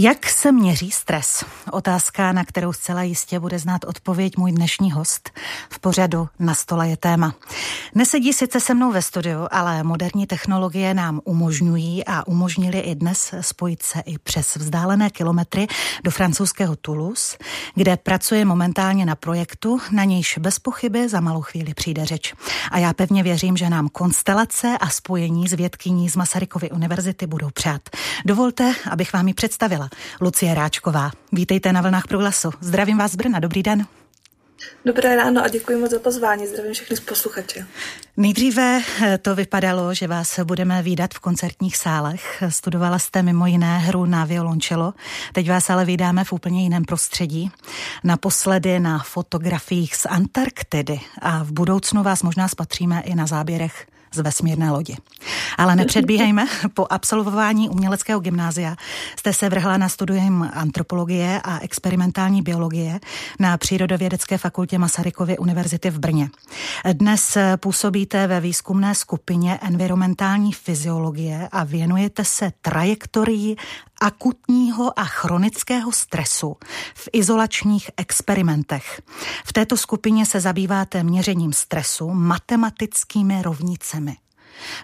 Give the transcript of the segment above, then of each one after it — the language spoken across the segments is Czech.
Jak se měří stres? Otázka, na kterou zcela jistě bude znát odpověď můj dnešní host. V pořadu na stole je téma. Nesedí sice se mnou ve studiu, ale moderní technologie nám umožňují a umožnili i dnes spojit se i přes vzdálené kilometry do francouzského Toulouse, kde pracuje momentálně na projektu, na nějž bez pochyby za malou chvíli přijde řeč. A já pevně věřím, že nám konstelace a spojení s vědkyní z Masarykovy univerzity budou přát. Dovolte, abych vám ji představila. Lucie Ráčková. Vítejte na vlnách průhlasu. Zdravím vás z Brna, dobrý den. Dobré ráno a děkuji moc za pozvání. Zdravím všechny posluchače. Nejdříve eh, to vypadalo, že vás budeme výdat v koncertních sálech. Studovala jste mimo jiné hru na violončelo. Teď vás ale vydáme v úplně jiném prostředí. Naposledy na fotografiích z Antarktidy a v budoucnu vás možná spatříme i na záběrech z vesmírné lodi. Ale nepředbíhejme, po absolvování uměleckého gymnázia jste se vrhla na studium antropologie a experimentální biologie na Přírodovědecké fakultě Masarykovy univerzity v Brně. Dnes působíte ve výzkumné skupině environmentální fyziologie a věnujete se trajektorii akutního a chronického stresu v izolačních experimentech. V této skupině se zabýváte měřením stresu matematickými rovnicemi.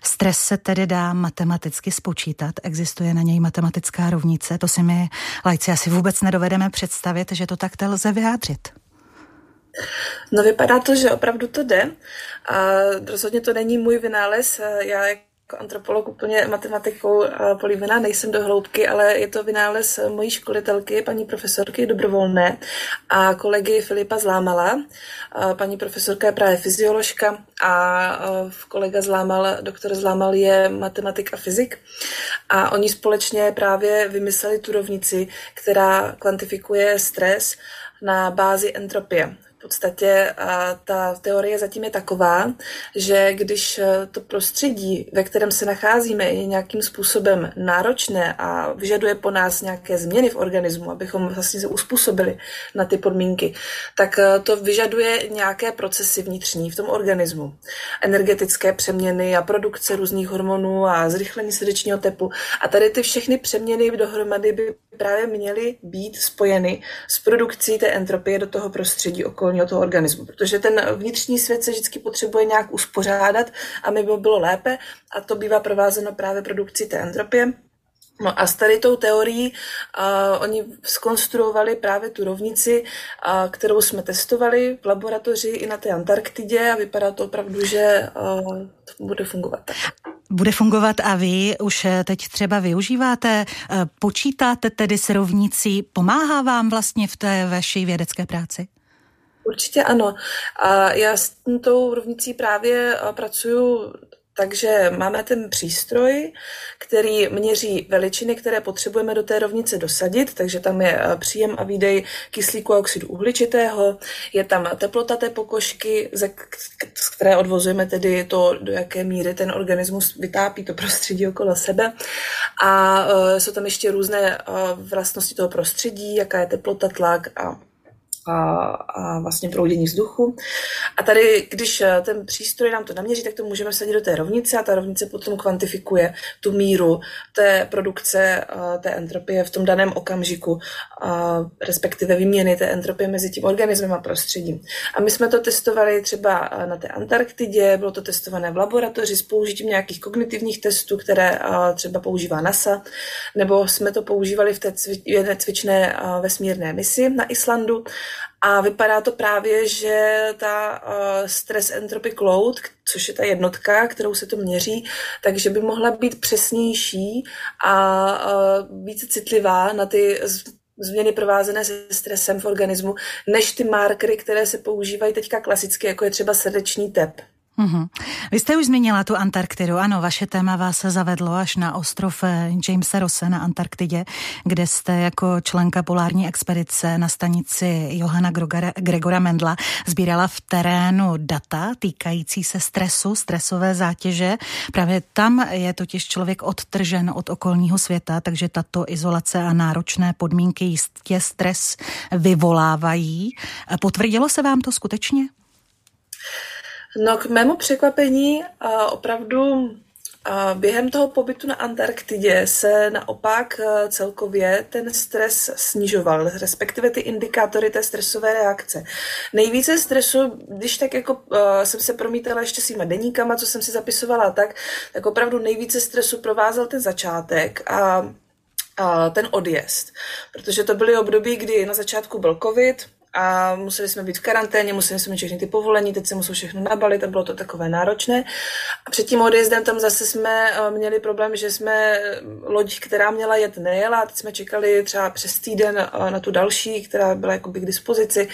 Stres se tedy dá matematicky spočítat, existuje na něj matematická rovnice, to si my lajci asi vůbec nedovedeme představit, že to takto lze vyjádřit. No vypadá to, že opravdu to jde a rozhodně to není můj vynález. Já jako antropolog úplně matematikou políbená nejsem do hloubky, ale je to vynález mojí školitelky, paní profesorky Dobrovolné a kolegy Filipa Zlámala. Paní profesorka je právě fyzioložka a kolega Zlámal, doktor Zlámal je matematik a fyzik. A oni společně právě vymysleli tu rovnici, která kvantifikuje stres na bázi entropie podstatě ta teorie zatím je taková, že když e, to prostředí, ve kterém se nacházíme, je nějakým způsobem náročné a vyžaduje po nás nějaké změny v organismu, abychom vlastně se uspůsobili na ty podmínky, tak e, to vyžaduje nějaké procesy vnitřní v tom organismu. Energetické přeměny a produkce různých hormonů a zrychlení srdečního tepu. A tady ty všechny přeměny dohromady by právě měly být spojeny s produkcí té entropie do toho prostředí okolního toho organismu, protože ten vnitřní svět se vždycky potřebuje nějak uspořádat, aby by bylo lépe a to bývá provázeno právě produkcí té entropie. No a s tady tou teorií uh, oni skonstruovali právě tu rovnici, uh, kterou jsme testovali v laboratoři i na té Antarktidě a vypadá to opravdu, že uh, to bude fungovat tak. Bude fungovat a vy už teď třeba využíváte, počítáte tedy s rovnicí, pomáhá vám vlastně v té vaší vědecké práci? Určitě ano. A já s tou rovnicí právě pracuju takže máme ten přístroj, který měří veličiny, které potřebujeme do té rovnice dosadit, takže tam je eh, příjem a výdej kyslíku a oxidu uhličitého, je tam teplota té pokožky, z které odvozujeme tedy to, do jaké míry ten organismus vytápí to prostředí okolo sebe. A eh, jsou tam ještě různé eh, vlastnosti toho prostředí, jaká je teplota, tlak a a, a vlastně proudění vzduchu. A tady, když eh, ten přístroj nám to naměří, tak to můžeme sadit do té rovnice a ta rovnice potom kvantifikuje tu míru té produkce eh, té entropie v tom daném okamžiku, respektive výměny té entropie mezi tím organismem a prostředím. A my jsme to testovali třeba eh, na té Antarktidě, bylo to testované v laboratoři s použitím nějakých kognitivních testů, které třeba používá NASA, nebo jsme to používali v té jedné cvičné vesmírné misi na Islandu a vypadá to právě, že ta uh, stress entropy cloud, což je ta jednotka, kterou se to měří, takže by mohla být přesnější a uh, více citlivá na ty změny provázené se stresem v organismu, než ty markery, které se používají teďka klasicky, jako je třeba srdeční tep. Mm-hmm. Vy jste už zmínila tu Antarktidu. Ano, vaše téma vás se zavedlo až na ostrov eh, Jamesa Rosse na Antarktidě, kde jste jako členka polární expedice na stanici Johana Gregora Mendla sbírala v terénu data týkající se stresu, stresové zátěže. Právě tam je totiž člověk odtržen od okolního světa, takže tato izolace a náročné podmínky jistě stres vyvolávají. Potvrdilo se vám to skutečně? No k mému překvapení opravdu během toho pobytu na Antarktidě se naopak e, celkově ten stres snižoval, respektive ty indikátory té stresové reakce. Nejvíce stresu, když tak jako uh, jsem se promítala ještě svýma deníkama, co jsem si zapisovala tak, tak opravdu nejvíce stresu provázel ten začátek a ten odjezd. Protože to byly období, kdy na začátku byl covid, a museli jsme být v karanténě, museli jsme mít všechny ty povolení, teď se muselo všechno nabalit a bylo to takové náročné. A před tím odjezdem tam zase jsme eh, měli problém, že jsme eh, loď, která měla jet, nejela, teď jsme čekali třeba přes týden eh, na tu další, která byla jakoby k dispozici.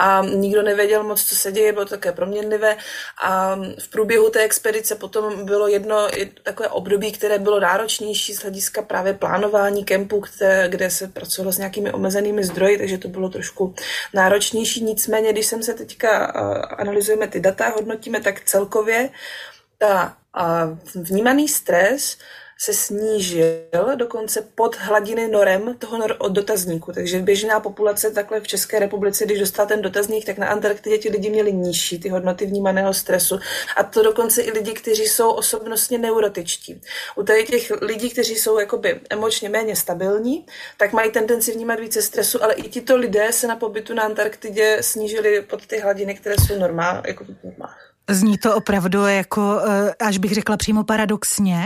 A nikdo nevěděl moc, co se děje, bylo to také proměnlivé. A v průběhu té expedice potom bylo jedno takové období, které bylo náročnější z hlediska právě plánování kempu, kde, se pracovalo s nějakými omezenými zdroji, takže to bylo trošku náročné náročnější, nicméně, když jsem se teďka analyzujeme ty data, hodnotíme, tak celkově ta vnímaný stres se snížil dokonce pod hladiny norem toho nor- od dotazníku. Takže běžná populace takhle v České republice, když dostala ten dotazník, tak na Antarktidě ti lidi měli nižší ty hodnoty vnímaného stresu. A to dokonce i lidi, kteří jsou osobnostně neurotičtí. U tady těch lidí, kteří jsou jakoby emočně méně stabilní, tak mají tendenci vnímat více stresu, ale i tito lidé se na pobytu na Antarktidě snížili pod ty hladiny, které jsou normál, jako v normách. Zní to opravdu jako, eh, až bych řekla přímo paradoxně.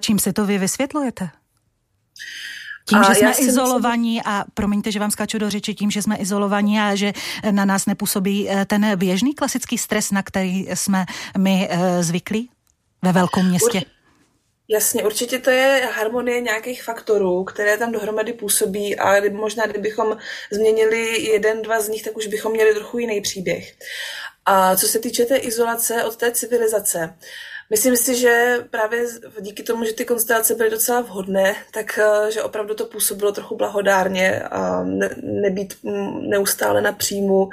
Čím se to vy vysvětlujete? Tím, že jsme izolovaní myslím... a promiňte, že vám skáču do řeči, tím, že jsme izolovaní a že na nás nepůsobí eh, ten běžný klasický stres, na který jsme my eh, zvyklí ve velkom městě. Určitě. Jasně, určitě to je harmonie nějakých faktorů, které tam dohromady působí a možná kdybychom změnili jeden, dva z nich, tak už bychom měli trochu jiný příběh. A co se týče té izolace od té civilizace, myslím si, že právě díky tomu, že ty konstelace byly docela vhodné, tak eh, že opravdu to působilo trochu blahodárně a ne, nebýt mm, neustále na příjmu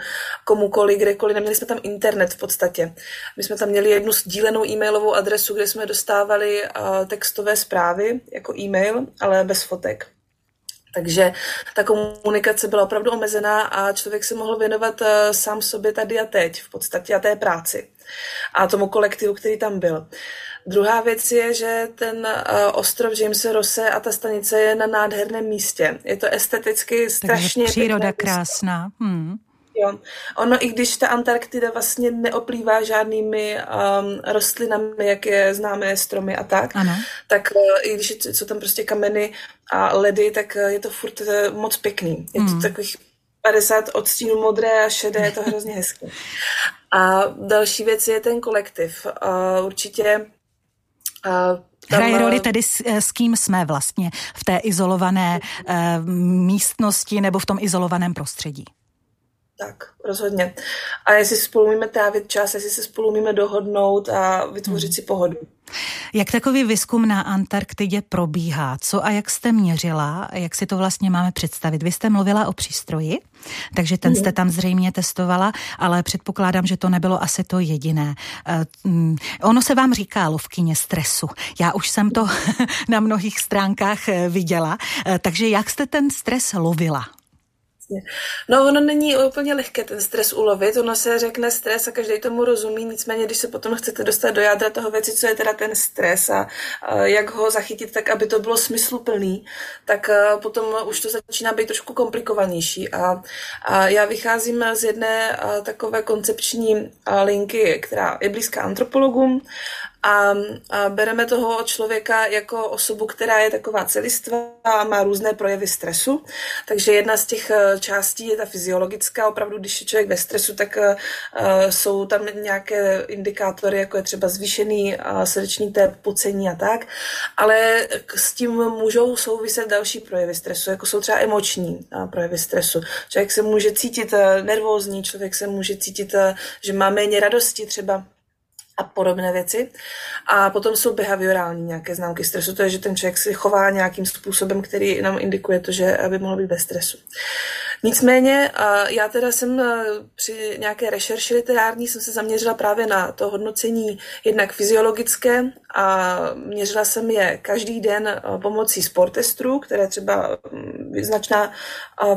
komukoliv, kdekoliv. Neměli jsme tam internet v podstatě. My jsme tam měli jednu sdílenou e-mailovou adresu, kde jsme dostávali eh, textové zprávy jako e-mail, ale bez fotek. Takže ta komunikace byla opravdu omezená a člověk se mohl věnovat eh, sám sobě tady a teď v podstatě a té práci a tomu kolektivu, který tam byl. Druhá věc je, že ten uh, ostrov Jamesa Rose a ta stanice je na nádherném místě. Je to esteticky strašně... Takže příroda krásná. Hmm. Jo. Ono, i když ta Antarktida vlastně neoplývá žádnými um, rostlinami, jak je známé stromy a tak, ano. tak uh, i když jsou tam prostě kameny a ledy, tak uh, je to furt uh, moc pěkný. Je hmm. to takových 50 odstínů modré a šedé, je to hrozně hezké. A další věc je ten kolektiv. Uh, určitě uh, tam... Hraje roli tedy s, s kým jsme vlastně v té izolované uh, místnosti nebo v tom izolovaném prostředí. Tak, rozhodně. A jestli spolu umíme trávit čas, jestli se spolu umíme dohodnout a vytvořit hmm. si pohodu. Jak takový výzkum na Antarktidě probíhá? Co a jak jste měřila? Jak si to vlastně máme představit? Vy jste mluvila o přístroji, takže ten jste tam zřejmě testovala, ale předpokládám, že to nebylo asi to jediné. Eh, mm, ono se vám říká lovkyně stresu. Já už jsem to na mnohých stránkách eh, viděla. Eh, takže jak jste ten stres lovila? Jasně. No ono není úplně lehké ten stres ulovit, ono se řekne stres a každý tomu rozumí, nicméně když se potom chcete dostat do jádra toho věci, co je teda ten stres a, a jak ho zachytit tak, aby to bylo smysluplný, tak a, potom už to začíná být trošku komplikovanější. A, a já vycházím z jedné a, takové koncepční a, linky, která je blízká antropologům a, a bereme toho člověka jako osobu, která je taková celistvá a má různé projevy stresu. Takže jedna z těch eh, částí je ta fyziologická. Opravdu, když je člověk ve stresu, tak uh, jsou tam nějaké indikátory, jako je třeba zvýšený srdeční tep, pocení a tak. Ale s tím můžou souviset další projevy stresu, jako jsou třeba emoční uh, projevy stresu. Člověk se může cítit nervózní, člověk se může cítit, že má méně radosti třeba a podobné věci. A potom jsou behaviorální nějaké známky stresu, to je, že ten člověk si chová nějakým způsobem, který nám indikuje to, že by mohl být bez stresu. Nicméně já teda jsem při nějaké rešerši literární jsem se zaměřila právě na to hodnocení jednak fyziologické a měřila jsem je každý den pomocí sportestrů, které třeba značná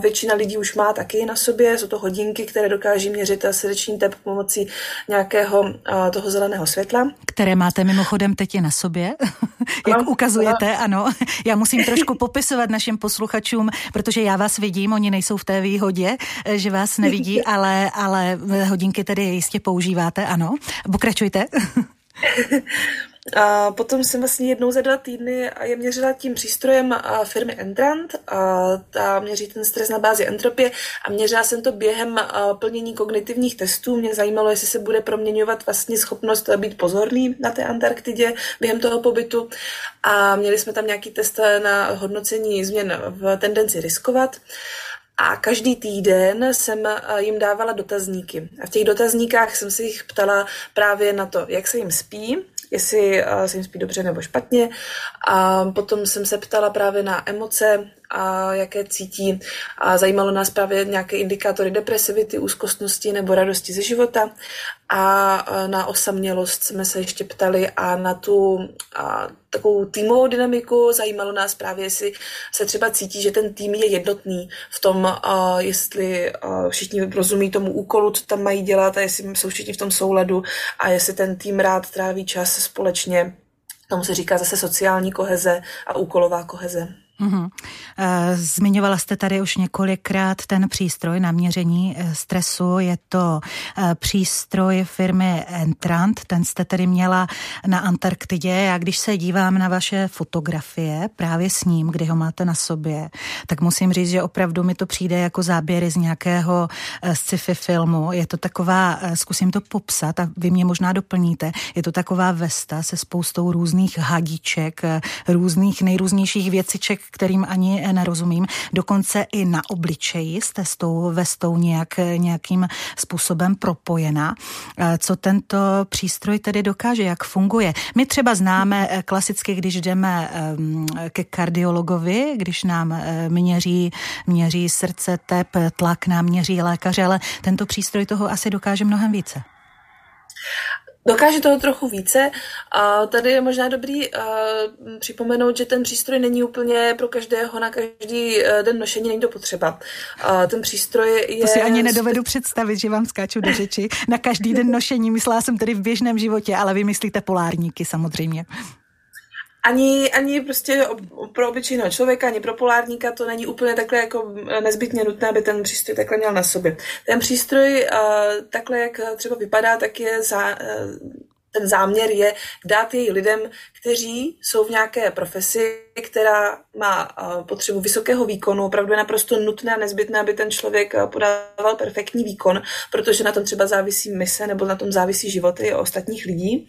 většina lidí už má taky na sobě. Jsou to hodinky, které dokáží měřit srdeční tep pomocí nějakého toho zeleného světla. Které máte mimochodem teď na sobě, jak no, ukazujete, no. ano. Já musím trošku popisovat našim posluchačům, protože já vás vidím, oni nejsou v té výhodě, že vás nevidí, ale, ale hodinky tedy jistě používáte, ano. Pokračujte. A potom jsem vlastně jednou za dva týdny je měřila tím přístrojem firmy Entrant. A ta měří ten stres na bázi entropie a měřila jsem to během plnění kognitivních testů. Mě zajímalo, jestli se bude proměňovat vlastně schopnost být pozorný na té Antarktidě během toho pobytu. A měli jsme tam nějaký test na hodnocení změn v tendenci riskovat. A každý týden jsem jim dávala dotazníky. A v těch dotazníkách jsem se jich ptala právě na to, jak se jim spí, jestli se jim spí dobře nebo špatně. A potom jsem se ptala právě na emoce, a jaké cítí. A zajímalo nás právě nějaké indikátory depresivity, úzkostnosti nebo radosti ze života. A na osamělost jsme se ještě ptali a na tu a takovou týmovou dynamiku. Zajímalo nás právě, jestli se třeba cítí, že ten tým je jednotný v tom, a jestli a všichni rozumí tomu úkolu, co tam mají dělat a jestli jsou všichni v tom souladu a jestli ten tým rád tráví čas společně. Tomu se říká zase sociální koheze a úkolová koheze. Mm-hmm. Zmiňovala jste tady už několikrát ten přístroj na měření eh, stresu. Je to eh, přístroj firmy Entrant, ten jste tedy měla na Antarktidě. Já když se dívám na vaše fotografie, právě s ním, kdy ho máte na sobě, tak musím říct, že opravdu mi to přijde jako záběry z nějakého sci-fi filmu. Je to taková, zkusím to popsat a vy mě možná doplníte, je to taková vesta se spoustou různých hadiček, různých nejrůznějších věciček, kterým ani nerozumím. Dokonce i na obličeji jste s tou vestou nějak, nějakým způsobem propojena. Eh, co tento přístroj tedy dokáže, jak funguje? My třeba známe eh, klasicky, když jdeme ke kardiologovi, když nám eh, měří, měří srdce, tep, tlak nám měří lékaře, ale tento přístroj toho asi dokáže mnohem více. Dokáže toho trochu více a tady je možná dobrý uh, připomenout, že ten přístroj není úplně pro každého na každý uh, den nošení, není to potřeba. Uh, ten přístroj je... To si ani nedovedu představit, že vám skáču do řeči na každý den nošení. Myslela jsem tedy v běžném životě, ale vy myslíte polárníky samozřejmě ani, ani prostě pro obyčejného člověka, ani pro polárníka to není úplně takhle jako nezbytně nutné, aby ten přístroj takhle měl na sobě. Ten přístroj takhle, jak třeba vypadá, tak je za, ten záměr je dát jej lidem, kteří jsou v nějaké profesi, která má potřebu vysokého výkonu. Opravdu je naprosto nutné a nezbytné, aby ten člověk podával perfektní výkon, protože na tom třeba závisí mise nebo na tom závisí životy ostatních lidí.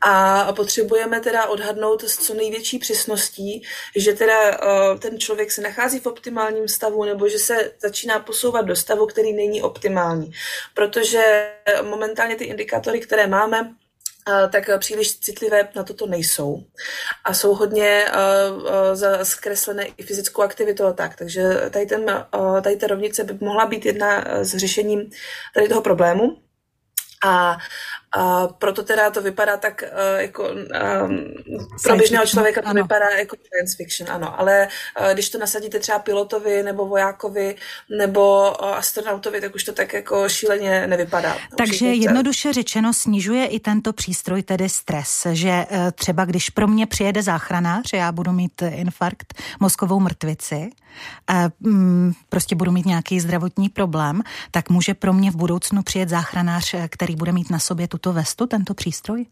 A potřebujeme teda odhadnout s co největší přesností, že teda ten člověk se nachází v optimálním stavu nebo že se začíná posouvat do stavu, který není optimální. Protože momentálně ty indikátory, které máme, tak příliš citlivé na toto nejsou. A jsou hodně zkreslené i fyzickou aktivitou a tak. Takže tady, ten, tady ta rovnice by mohla být jedna z řešením tady toho problému. A a proto teda to vypadá tak uh, jako um, pro běžného člověka to ano. vypadá jako science fiction, ano. Ale uh, když to nasadíte třeba pilotovi nebo vojákovi nebo uh, astronautovi, tak už to tak jako šíleně nevypadá. Takže jednoduše řečeno snižuje i tento přístroj tedy stres, že uh, třeba když pro mě přijede záchranář, já budu mít infarkt, mozkovou mrtvici, mm, prostě budu mít nějaký zdravotní problém, tak může pro mě v budoucnu přijet záchranář, který bude mít na sobě tu tuto vestu, tento přístroj?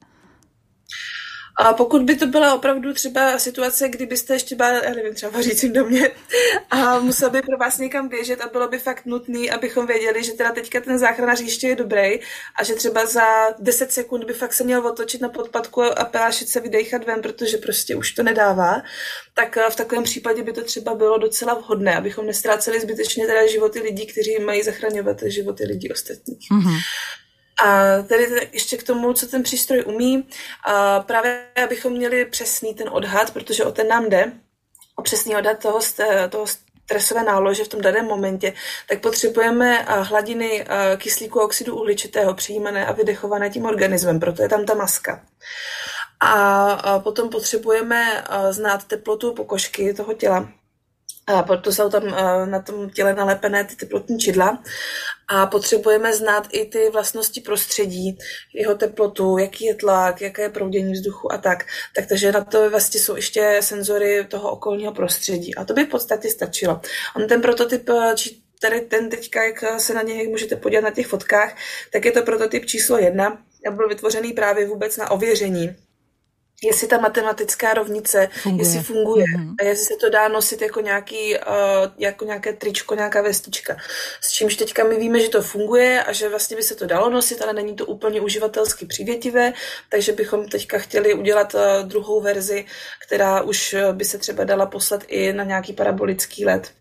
A pokud by to byla opravdu třeba situace, kdybyste ještě byla, já nevím, třeba vařícím domě a musel by pro vás někam běžet a bylo by fakt nutné, abychom věděli, že teda teďka ten záchranář ještě je dobrý a že třeba za 10 sekund by fakt se měl otočit na podpadku a pelášit se vydechat ven, protože prostě už to nedává, tak v takovém případě by to třeba bylo docela vhodné, abychom nestráceli zbytečně teda životy lidí, kteří mají zachraňovat životy lidí ostatních. Mm-hmm. A tedy ještě k tomu, co ten přístroj umí, a právě abychom měli přesný ten odhad, protože o ten nám jde, o přesný odhad toho, toho stresové nálože v tom daném momentě, tak potřebujeme hladiny kyslíku a oxidu uhličitého přijímané a vydechované tím organismem, proto je tam ta maska. A potom potřebujeme znát teplotu pokožky toho těla, a proto jsou tam na tom těle nalepené ty teplotní čidla a potřebujeme znát i ty vlastnosti prostředí, jeho teplotu, jaký je tlak, jaké je proudění vzduchu a tak. tak takže na to vlastně jsou ještě senzory toho okolního prostředí a to by v podstatě stačilo. On ten prototyp tady ten teďka, jak se na něj můžete podívat na těch fotkách, tak je to prototyp číslo jedna a byl vytvořený právě vůbec na ověření jestli ta matematická rovnice, funguje. jestli funguje mm-hmm. a jestli se to dá nosit jako, nějaký, uh, jako nějaké tričko, nějaká vestička. S čímž teďka my víme, že to funguje a že vlastně by se to dalo nosit, ale není to úplně uživatelsky přívětivé, takže bychom teďka chtěli udělat uh, druhou verzi, která už by se třeba dala poslat i na nějaký parabolický let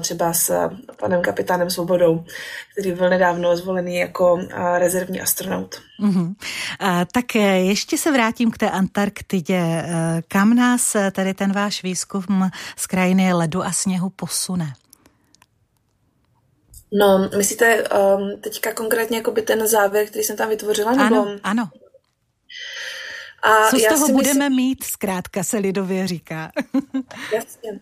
třeba s panem kapitánem Svobodou, který byl nedávno zvolený jako rezervní astronaut. Mm-hmm. A, tak e, ještě se vrátím k té Antarktidě. E, kam nás e, tady ten váš výzkum z krajiny ledu a sněhu posune? No, myslíte um, teďka konkrétně jako by ten závěr, který jsem tam vytvořila? Nebo... Ano, ano. A Co z toho budeme myslím... mít, zkrátka se lidově říká. Jasně.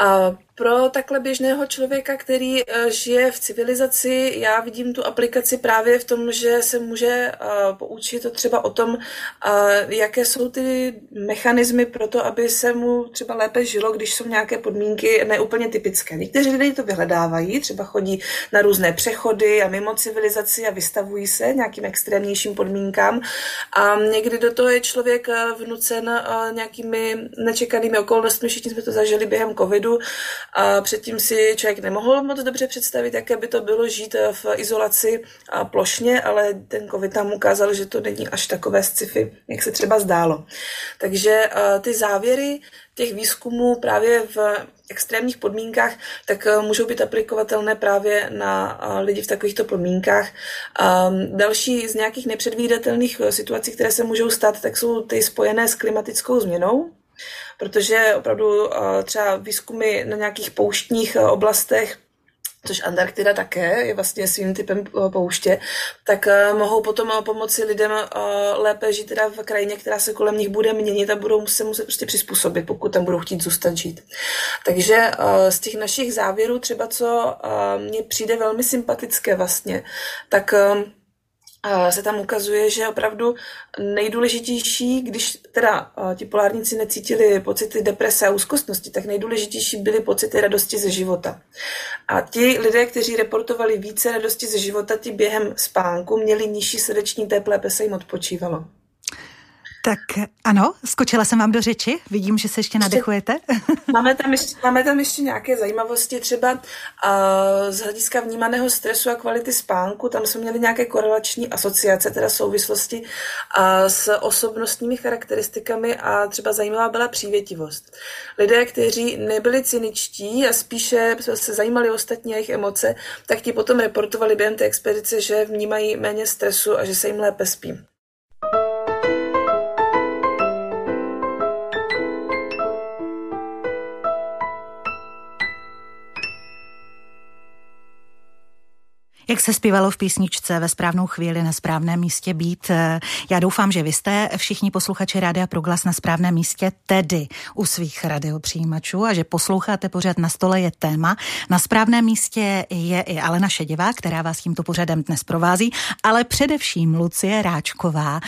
A pro takhle běžného člověka, který eh, žije v civilizaci, já vidím tu aplikaci právě v tom, že se může eh, poučit třeba o tom, eh, jaké jsou ty mechanismy pro to, aby se mu třeba lépe žilo, když jsou nějaké podmínky neúplně typické. Někteří lidé to vyhledávají, třeba chodí na různé přechody a mimo civilizaci a vystavují se nějakým extrémnějším podmínkám. A někdy do toho je člověk vnucen nějakými nečekanými okolnostmi, všichni jsme to zažili během covidu, a předtím si člověk nemohl moc dobře představit, jaké by to bylo žít v izolaci a plošně, ale ten covid nám ukázal, že to není až takové sci-fi, jak se třeba zdálo. Takže ty závěry těch výzkumů právě v extrémních podmínkách, tak můžou být aplikovatelné právě na lidi v takovýchto podmínkách. Další z nějakých nepředvídatelných situací, které se můžou stát, tak jsou ty spojené s klimatickou změnou, protože opravdu eh, třeba výzkumy na nějakých pouštních eh, oblastech což Antarktida také je vlastně svým typem eh, pouště, tak mohou potom pomoci lidem lépe žít teda v krajině, která se kolem nich bude měnit a budou se muset prostě přizpůsobit, pokud tam budou chtít zůstat žít. Takže z těch našich závěrů třeba, co mně přijde velmi sympatické vlastně, tak se tam ukazuje, že opravdu nejdůležitější, když teda ti polárníci necítili pocity deprese a úzkostnosti, tak nejdůležitější byly pocity radosti ze života. A ti lidé, kteří reportovali více radosti ze života, ti během spánku měli nižší srdeční tep, lépe se jim odpočívalo. Tak ano, skočila jsem vám do řeči, vidím, že se ještě nadechujete. Máme tam ještě, máme tam ještě nějaké zajímavosti, třeba uh, z hlediska vnímaného stresu a kvality spánku, tam jsme měli nějaké korelační asociace, teda souvislosti uh, s osobnostními charakteristikami a třeba zajímavá byla přívětivost. Lidé, kteří nebyli cyničtí a spíše se zajímali ostatní a jejich emoce, tak ti potom reportovali během té expedice, že vnímají méně stresu a že se jim lépe spí. Jak se zpívalo v písničce ve správnou chvíli na správném místě být. Já doufám, že vy jste všichni posluchači Rádia Proglas na správném místě, tedy u svých radiopřijímačů a že posloucháte pořád na stole je téma. Na správném místě je i Alena Šedivá, která vás tímto pořadem dnes provází, ale především Lucie Ráčková,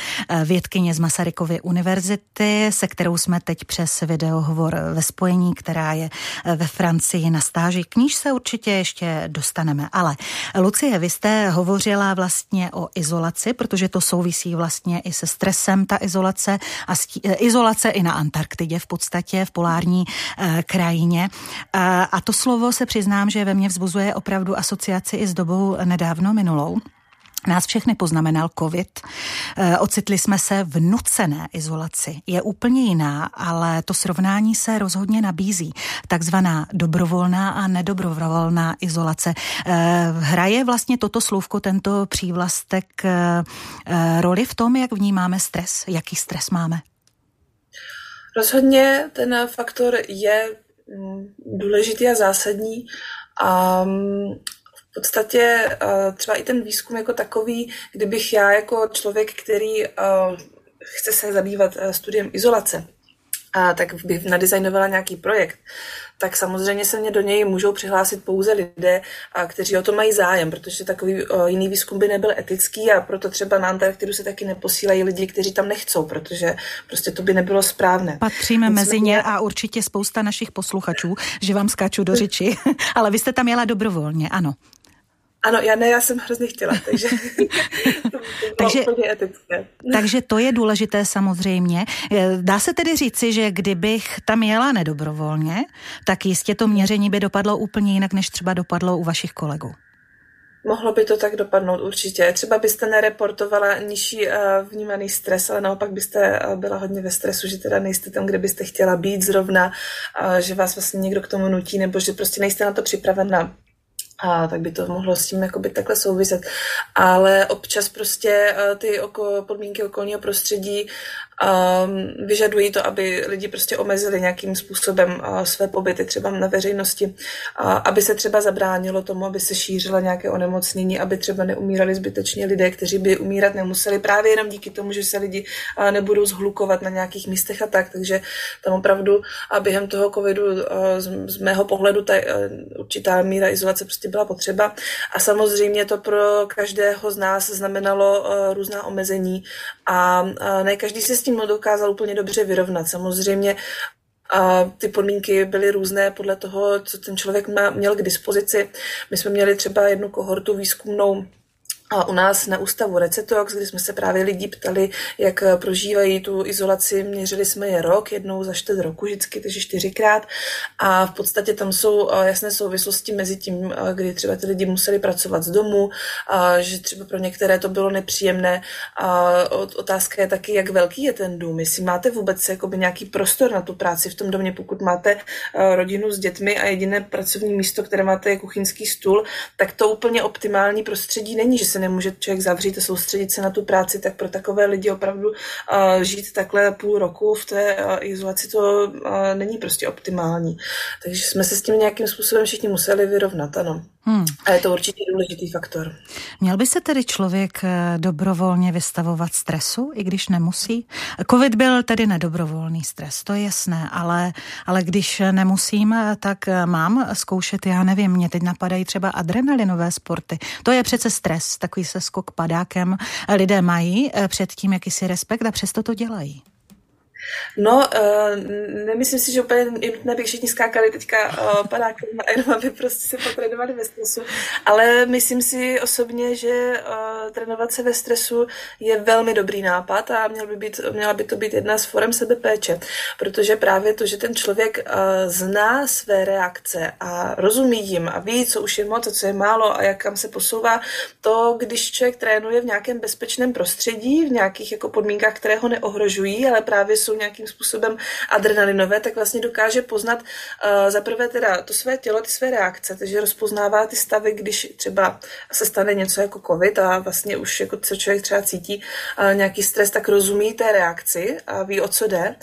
vědkyně z Masarykovy univerzity, se kterou jsme teď přes videohovor ve spojení, která je ve Francii na stáži. K níž se určitě ještě dostaneme. Ale Lucie Lucie, vy jste hovořila vlastně o izolaci, protože to souvisí vlastně i se stresem, ta izolace a stí, eh, izolace i na Antarktidě v podstatě, v polární eh, krajině. A, a to slovo se přiznám, že ve mně vzbuzuje opravdu asociaci i s dobou nedávno minulou. Nás všechny poznamenal covid. Eh, ocitli jsme se v nucené izolaci. Je úplně jiná, ale to srovnání se rozhodně nabízí. Takzvaná dobrovolná a nedobrovolná izolace. Eh, hraje vlastně toto slovko, tento přívlastek eh, roli v tom, jak vnímáme stres? Jaký stres máme? Rozhodně ten faktor je mm, důležitý a zásadní. A mm, v podstatě eh, třeba i ten výzkum jako takový, kdybych já jako člověk, který eh, chce se zabývat eh, studiem izolace, a tak bych nadizajnovala nějaký projekt, tak samozřejmě se mě do něj můžou přihlásit pouze lidé, kteří o to mají zájem, protože takový jiný výzkum by nebyl etický a proto třeba na Antarktidu se taky neposílají lidi, kteří tam nechcou, protože prostě to by nebylo správné. Patříme mezi ně a určitě spousta našich posluchačů, že vám skáču do řeči, ale vy jste tam jela dobrovolně, ano. Ano, já ne, já jsem hrozně chtěla, takže to takže, etické. takže to je důležité samozřejmě. Dá se tedy říci, že kdybych tam jela nedobrovolně, tak jistě to měření by dopadlo úplně jinak, než třeba dopadlo u vašich kolegů. Mohlo by to tak dopadnout určitě. Třeba byste nereportovala nižší uh, vnímaný stres, ale naopak byste uh, byla hodně ve stresu, že teda nejste tam, kde byste chtěla být zrovna, uh, že vás vlastně někdo k tomu nutí, nebo že prostě nejste na to připravena a tak by to mohlo s tím jakoby takhle souviset. Ale občas prostě uh, ty oko, podmínky okolního prostředí um, vyžadují to, aby lidi prostě omezili nějakým způsobem uh, své pobyty třeba na veřejnosti, uh, aby se třeba zabránilo tomu, aby se šířila nějaké onemocnění, aby třeba neumírali zbytečně lidé, kteří by umírat nemuseli právě jenom díky tomu, že se lidi uh, nebudou zhlukovat na nějakých místech a tak, takže tam opravdu a během toho covidu uh, z, z mého pohledu ta uh, určitá míra izolace prostě byla potřeba. A samozřejmě to pro každého z nás znamenalo uh, různá omezení. A uh, ne každý se s tím tím dokázal úplně dobře vyrovnat. Samozřejmě a ty podmínky byly různé podle toho, co ten člověk má, měl k dispozici. My jsme měli třeba jednu kohortu výzkumnou a u nás na ústavu Recetox, kdy jsme se právě lidi ptali, jak prožívají tu izolaci, měřili jsme je rok, jednou za čtvrt roku vždycky, takže čtyřikrát. A v podstatě tam jsou eh, jasné souvislosti mezi tím, eh, kdy třeba ty lidi museli pracovat z domu, a že třeba pro některé to bylo nepříjemné. A otázka je taky, jak velký je ten dům, jestli máte vůbec jakoby nějaký prostor na tu práci v tom domě, pokud máte eh, rodinu s dětmi a jediné pracovní místo, které máte je kuchyňský stůl, tak to úplně optimální prostředí není, že se nemůže člověk zavřít a soustředit se na tu práci, tak pro takové lidi opravdu uh, žít takhle půl roku v té uh, izolaci to uh, není prostě optimální. Takže jsme se s tím nějakým způsobem všichni museli vyrovnat, ano. Hmm. A je to určitě důležitý faktor. Měl by se tedy člověk dobrovolně vystavovat stresu, i když nemusí? Covid byl tedy nedobrovolný stres, to je jasné, ale, ale když nemusím, tak mám zkoušet, já nevím, mě teď napadají třeba adrenalinové sporty. To je přece stres, takový se skok padákem lidé mají eh, před tím jakýsi respekt a přesto to dělají. No, uh, nemyslím si, že úplně nutné, by všichni skákali teďka uh, padákem na jenom, aby prostě se potrénovali ve stresu, ale myslím si osobně, že uh, trénovat se ve stresu je velmi dobrý nápad a měl by být, měla by to být jedna z forem sebepéče, protože právě to, že ten člověk uh, zná své reakce a rozumí jim a ví, co už je moc a co je málo a jak kam se posouvá, to, když člověk trénuje v nějakém bezpečném prostředí, v nějakých jako podmínkách, které ho neohrožují, ale právě jsou nějakým způsobem adrenalinové, tak vlastně dokáže poznat uh, zaprvé teda to své tělo, ty své reakce, takže rozpoznává ty stavy, když třeba se stane něco jako covid a vlastně už jako co člověk třeba cítí uh, nějaký stres, tak rozumí té reakci a ví, o co jde.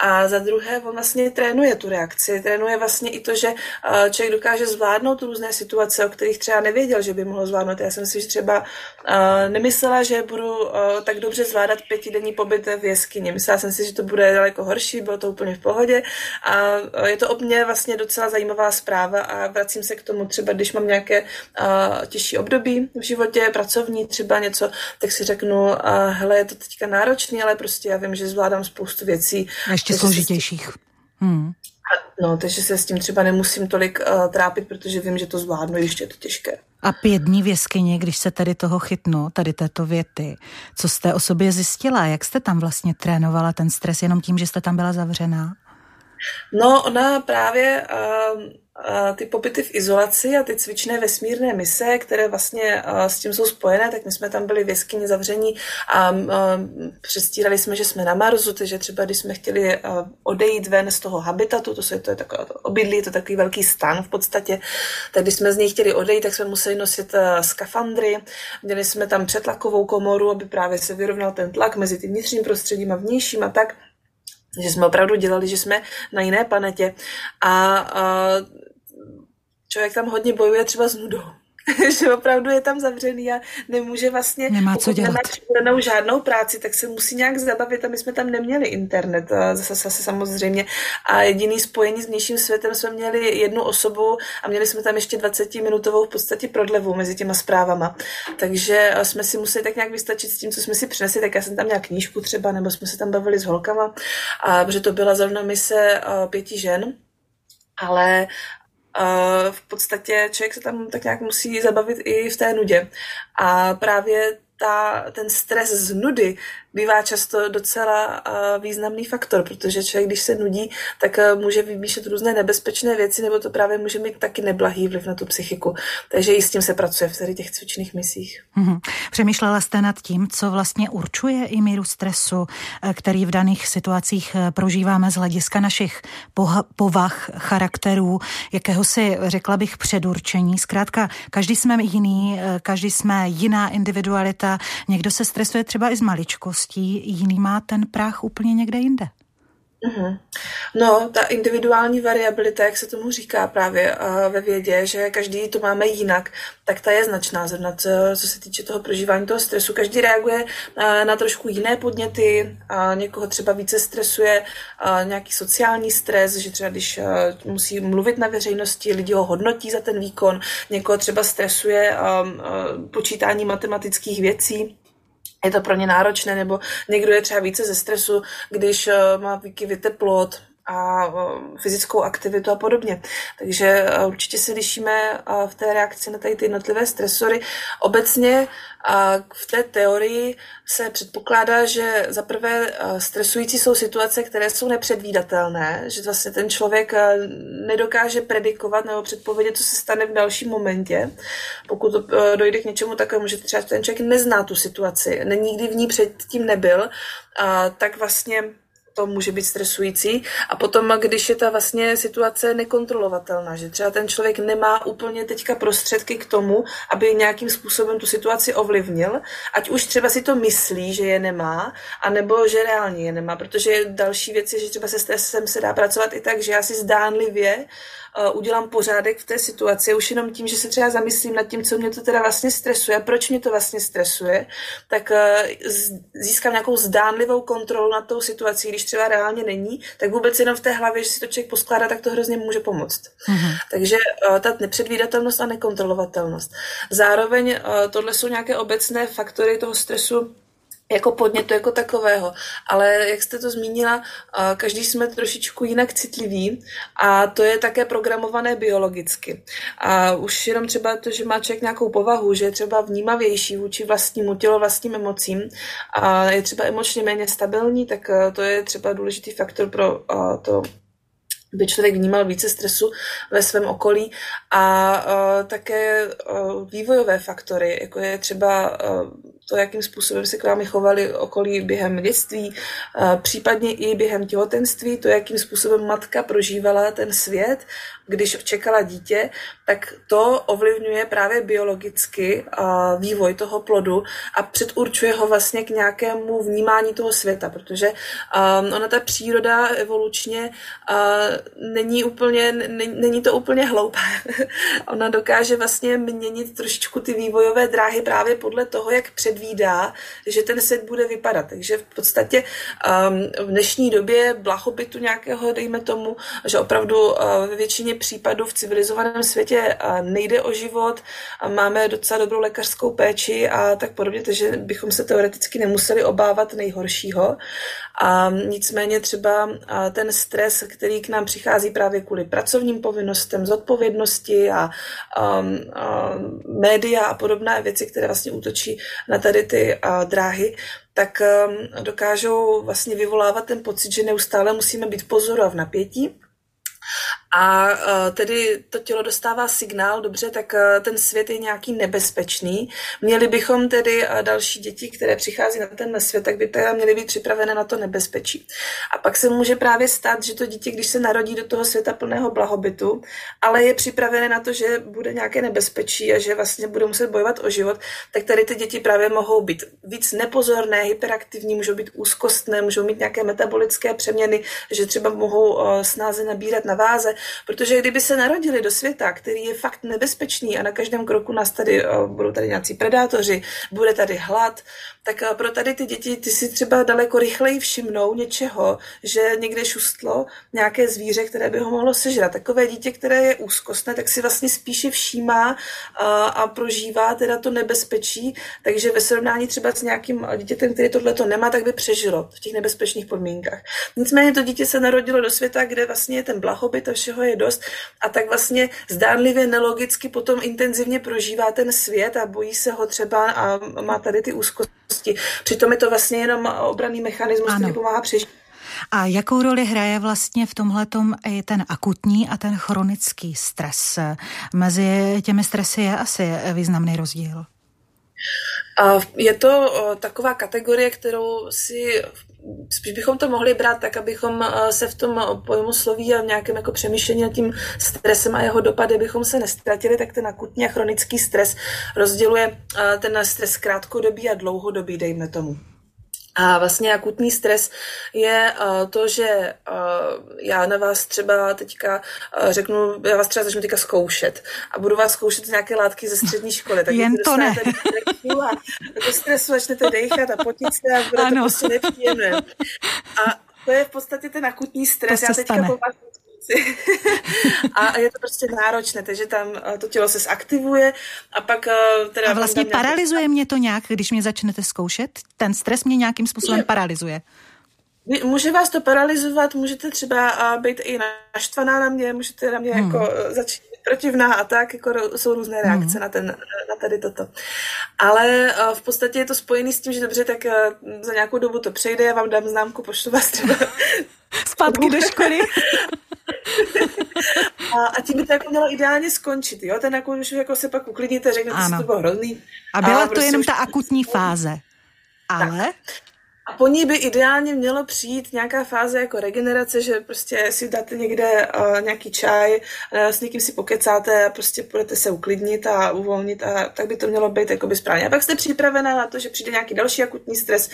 A za druhé, on vlastně trénuje tu reakci, trénuje vlastně i to, že uh, člověk dokáže zvládnout různé situace, o kterých třeba nevěděl, že by mohl zvládnout. Já jsem si třeba uh, nemyslela, že budu uh, tak dobře zvládat pětidenní pobyt v jeskyni. Myslela jsem si, že to bude daleko horší, bylo to úplně v pohodě a je to o mě vlastně docela zajímavá zpráva a vracím se k tomu třeba, když mám nějaké uh, těžší období v životě, pracovní třeba něco, tak si řeknu, uh, hele, je to teďka náročný, ale prostě já vím, že zvládám spoustu věcí. A ještě složitějších. Hmm. No, takže se s tím třeba nemusím tolik uh, trápit, protože vím, že to zvládnu, ještě je to těžké. A pět dní v jeskyni, když se tady toho chytnu, tady této věty, co jste o sobě zjistila? Jak jste tam vlastně trénovala ten stres jenom tím, že jste tam byla zavřená? No, ona právě uh, ty pobyty v izolaci a ty cvičné vesmírné mise, které vlastně s tím jsou spojené, tak my jsme tam byli v jeskyni zavření a přestírali jsme, že jsme na Marsu, takže třeba když jsme chtěli odejít ven z toho habitatu, to, se, to je takové obydlí, to je takový velký stan v podstatě, tak když jsme z něj chtěli odejít, tak jsme museli nosit skafandry, měli jsme tam přetlakovou komoru, aby právě se vyrovnal ten tlak mezi tím vnitřním prostředím a vnějším a tak že jsme opravdu dělali, že jsme na jiné planetě a, a člověk tam hodně bojuje třeba s nudou. že opravdu je tam zavřený a nemůže vlastně, Nemá co dělat. nemá žádnou práci, tak se musí nějak zabavit a my jsme tam neměli internet, a zase, zase samozřejmě. A jediný spojení s vnějším světem jsme měli jednu osobu a měli jsme tam ještě 20-minutovou v podstatě prodlevu mezi těma zprávama. Takže jsme si museli tak nějak vystačit s tím, co jsme si přinesli, tak já jsem tam měla knížku třeba, nebo jsme se tam bavili s holkama, a, protože to byla zrovna mise pěti žen, ale v podstatě člověk se tam tak nějak musí zabavit i v té nudě. A právě ta, ten stres z nudy bývá často docela významný faktor, protože člověk, když se nudí, tak může vymýšlet různé nebezpečné věci, nebo to právě může mít taky neblahý vliv na tu psychiku. Takže i s tím se pracuje v tady těch cvičných misích. Mm-hmm. Přemýšlela jste nad tím, co vlastně určuje i míru stresu, e, který v daných situacích prožíváme z hlediska našich povah, charakterů, jakéhosi, řekla bych, předurčení. Zkrátka, každý jsme jiný, každý jsme jiná individualita, někdo se stresuje třeba i z maličkosti, okolností, jiný má ten práh úplně někde jinde. Mm-hmm. No, ta individuální variabilita, jak se tomu říká právě ve vědě, že každý to máme jinak, tak ta je značná, zrovna co, co se týče toho prožívání toho stresu. Každý reaguje na trošku jiné podněty, uh, někoho třeba více stresuje uh, nějaký sociální stres, že třeba když musí mluvit na veřejnosti, lidi ho hodnotí za ten výkon, někoho třeba stresuje uh, počítání matematických věcí, je to pro ně náročné, nebo někdo je třeba více ze stresu, když eh, má výkyvy teplot, a fyzickou aktivitu a podobně. Takže eh, určitě se lišíme v té reakci na tady ty jednotlivé stresory. Obecně v té teorii se předpokládá, že za prvé stresující jsou situace, které jsou nepředvídatelné, že vlastně ten člověk nedokáže predikovat nebo předpovědět, co se stane v dalším momentě. Pokud dojde k něčemu takovému, že třeba ten člověk nezná tu situaci, nikdy v ní předtím nebyl, tak vlastně to může být stresující. A potom, když je ta vlastně situace nekontrolovatelná, že třeba ten člověk nemá úplně teďka prostředky k tomu, aby nějakým způsobem tu situaci ovlivnil, ať už třeba si to myslí, že je nemá, anebo že reálně je nemá, protože další věc je, že třeba se stresem se dá pracovat i tak, že já si zdánlivě udělám pořádek v té situaci, už jenom tím, že se třeba zamyslím nad tím, co mě to teda vlastně stresuje, proč mě to vlastně stresuje, tak uh, získám nějakou zdánlivou kontrolu nad tou situací, když třeba reálně není, tak vůbec jenom v té hlavě, že si to člověk poskládá, tak to hrozně může pomoct. Mm-hmm. Takže uh, ta nepředvídatelnost a nekontrolovatelnost. Zároveň tohle jsou nějaké obecné faktory toho stresu, jako podnětu jako takového. Ale jak jste to zmínila, každý jsme trošičku jinak citliví a to je také programované biologicky. A už jenom třeba to, že má člověk nějakou povahu, že je třeba vnímavější vůči vlastnímu tělo, vlastním emocím a je třeba emočně méně stabilní, tak to je třeba důležitý faktor pro to by člověk vnímal více stresu ve svém okolí a uh, také uh, vývojové faktory, jako je třeba uh, to, jakým způsobem se k vám chovali okolí během dětství, případně i během těhotenství, to, jakým způsobem matka prožívala ten svět, když čekala dítě, tak to ovlivňuje právě biologicky vývoj toho plodu a předurčuje ho vlastně k nějakému vnímání toho světa, protože ona ta příroda evolučně není úplně, není to úplně hloupá. ona dokáže vlastně měnit trošičku ty vývojové dráhy právě podle toho, jak předvídá, že ten svět bude vypadat. Takže v podstatě v dnešní době blahobytu nějakého, dejme tomu, že opravdu ve většině případů v civilizovaném světě nejde o život, máme docela dobrou lékařskou péči a tak podobně, takže bychom se teoreticky nemuseli obávat nejhoršího. A nicméně třeba ten stres, který k nám přichází právě kvůli pracovním povinnostem, zodpovědnosti a, a, a média a podobné věci, které vlastně útočí na tady ty a, dráhy, tak a, dokážou vlastně vyvolávat ten pocit, že neustále musíme být pozoru a v napětí a e, tedy to tělo dostává signál, dobře, tak e, ten svět je nějaký nebezpečný. Měli bychom tedy e, další děti, které přichází na ten svět, tak by teda měly být připravené na to nebezpečí. A pak se může právě stát, že to dítě, když se narodí do toho světa plného blahobytu, ale je připravené na to, že bude nějaké nebezpečí a že vlastně bude muset bojovat o život, tak tady ty děti právě mohou být víc nepozorné, hyperaktivní, můžou být úzkostné, můžou mít nějaké metabolické přeměny, že třeba mohou snáze nabírat na váze protože kdyby se narodili do světa, který je fakt nebezpečný a na každém kroku nás tady budou tady nějací predátoři, bude tady hlad, tak pro tady ty děti ty si třeba daleko rychleji všimnou něčeho, že někde šustlo nějaké zvíře, které by ho mohlo sežrat. Takové dítě, které je úzkostné, tak si vlastně spíše všímá a, a prožívá teda to nebezpečí, takže ve srovnání třeba s nějakým dítětem, který tohle to nemá, tak by přežilo v těch nebezpečných podmínkách. Nicméně to dítě se narodilo do světa, kde vlastně ten blahobyt a všeho je dost a tak vlastně zdánlivě nelogicky potom intenzivně prožívá ten svět a bojí se ho třeba a má tady ty úzkosti. Přitom je to vlastně jenom obraný mechanismus, který pomáhá přežít. A jakou roli hraje vlastně v tomhle i ten akutní a ten chronický stres? Mezi těmi stresy je asi významný rozdíl. Je to taková kategorie, kterou si spíš bychom to mohli brát tak, abychom se v tom pojmu sloví a v nějakém jako přemýšlení nad tím stresem a jeho dopady bychom se nestratili, tak ten akutní a chronický stres rozděluje ten stres krátkodobý a dlouhodobý, dejme tomu. A vlastně akutní stres je uh, to, že uh, já na vás třeba teďka uh, řeknu, já vás třeba začnu teďka zkoušet a budu vás zkoušet nějaké látky ze střední školy. Tak Jen to ne. A do stresu začnete dechat a potit se a bude ano. to prostě nepříjemné. A to je v podstatě ten akutní stres. To já teďka stane. po vás a je to prostě náročné, takže tam eh, to tělo se zaktivuje a pak eh, teda... A vlastně paralizuje mě to nějak, když mě začnete zkoušet? Ten stres mě nějakým způsobem je. paralizuje? Může vás to paralizovat, můžete třeba eh, být i naštvaná na mě, můžete na mě hmm. jako začít protivná a tak, jako jsou různé reakce hmm. na, ten, na tady toto. Ale v podstatě je to spojené s tím, že dobře, tak za nějakou dobu to přejde, já vám dám známku, pošlu vás třeba zpátky do školy. a, a tím by to jako mělo ideálně skončit, jo? Ten jako už jako se pak uklidníte, řeknete si, to bylo hrozný. A byla a to prostě jenom ta akutní fáze. Ale... Tak. A po ní by ideálně mělo přijít nějaká fáze jako regenerace, že prostě si dáte někde uh, nějaký čaj, uh, s někým si pokecáte a prostě budete se uklidnit a uvolnit a tak by to mělo být jakoby správně. A pak jste připravená na to, že přijde nějaký další akutní stres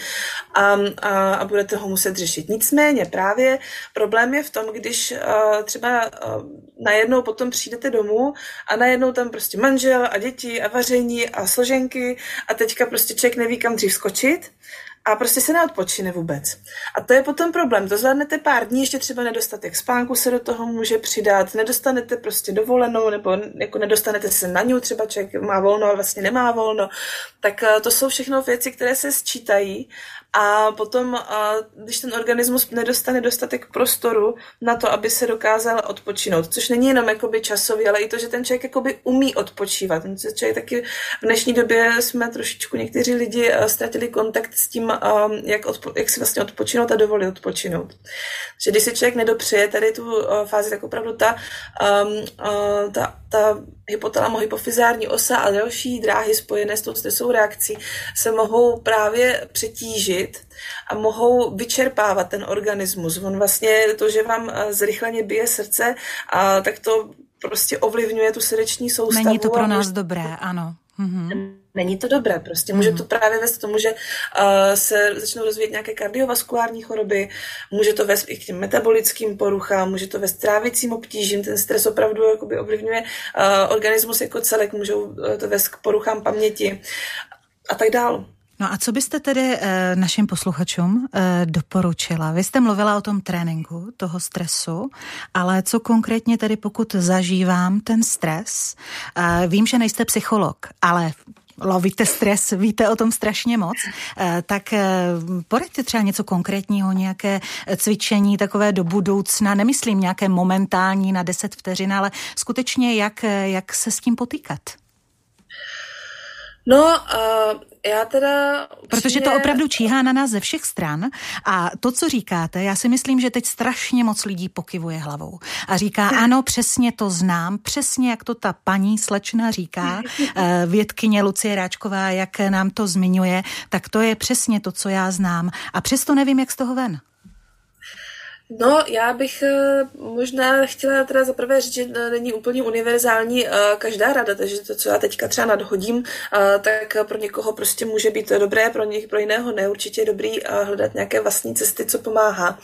a, a, a budete ho muset řešit. Nicméně právě problém je v tom, když uh, třeba uh, najednou potom přijdete domů a najednou tam prostě manžel a děti a vaření a složenky a teďka prostě člověk neví, kam dřív skočit a prostě se neodpočine vůbec. A to je potom problém. To zvládnete pár dní, ještě třeba nedostatek spánku se do toho může přidat, nedostanete prostě dovolenou, nebo jako nedostanete se na ňu, třeba člověk má volno, ale vlastně nemá volno. Tak eh, to jsou všechno věci, které se sčítají a potom, když ten organismus nedostane dostatek prostoru na to, aby se dokázal odpočinout, což není jenom jakoby časový, ale i to, že ten člověk jakoby umí odpočívat. Ten člověk taky v dnešní době jsme trošičku někteří lidi ztratili kontakt s tím, jak, odpo, jak si vlastně odpočinout a dovolit odpočinout. Že když si člověk nedopřeje tady tu fázi, tak opravdu ta, um, ta, ta hypotalamo hypofizární osa a další dráhy spojené s tou stresovou reakcí se mohou právě přetížit a mohou vyčerpávat ten organismus. On vlastně to, že vám eh, zrychleně bije srdce, a tak to prostě ovlivňuje tu srdeční soustavu. Není to pro nás může... dobré, ano. Mm-hmm. Není to dobré, prostě může to právě vést k tomu, že uh, se začnou rozvíjet nějaké kardiovaskulární choroby, může to vést i k těm metabolickým poruchám, může to vést trávicím obtížím, ten stres opravdu jakoby ovlivňuje uh, organismus jako celek, můžou to vést k poruchám paměti a tak dále. No a co byste tedy e, našim posluchačům e, doporučila? Vy jste mluvila o tom tréninku, toho stresu, ale co konkrétně tedy pokud zažívám ten stres? E, vím, že nejste psycholog, ale lovíte stres, víte o tom strašně moc, tak poraďte třeba něco konkrétního, nějaké cvičení takové do budoucna, nemyslím nějaké momentální na 10 vteřin, ale skutečně jak, jak se s tím potýkat? No, uh, já teda... Protože to opravdu číhá na nás ze všech stran a to, co říkáte, já si myslím, že teď strašně moc lidí pokivuje hlavou a říká, ano, přesně to znám, přesně jak to ta paní slečna říká, eh, vědkyně Lucie Ráčková, jak nám to zmiňuje, tak to je přesně to, co já znám. A přesto nevím, jak z toho ven. No, já bych eh, možná chtěla teda zaprvé říct, že není úplně univerzální eh, každá rada, takže to, co já teďka třeba nadhodím, eh, tak pro někoho prostě může být dobré, pro něk, pro jiného ne, určitě je dobrý hledat nějaké vlastní cesty, co pomáhá.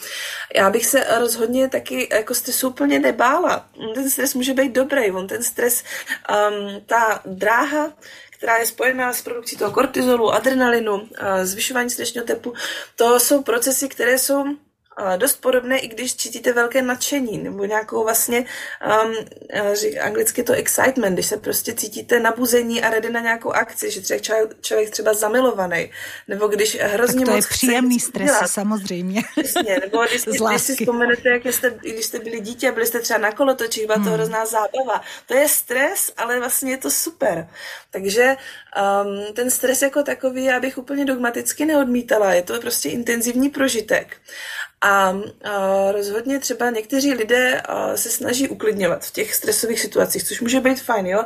Já bych se rozhodně taky jako stresu úplně nebála. Ten stres může být dobrý, on ten stres, um, ta dráha, která je spojená s produkcí toho kortizolu, adrenalinu, zvyšování srdečního tepu, to jsou procesy, které jsou dost podobné, i když cítíte velké nadšení, nebo nějakou vlastně, um, řík, anglicky to excitement, když se prostě cítíte nabuzení a ready na nějakou akci, že třeba člověk, člověk třeba zamilovaný, nebo když hrozně tak to moc je příjemný stres, dělat. samozřejmě. Přesně, nebo když, si, když si vzpomenete, jak jste, když jste byli dítě a byli jste třeba na kolotočích, byla to hmm. hrozná zábava. To je stres, ale vlastně je to super. Takže um, ten stres jako takový já bych úplně dogmaticky neodmítala. Je to prostě intenzivní prožitek. A rozhodně třeba někteří lidé se snaží uklidňovat v těch stresových situacích, což může být fajn, jo.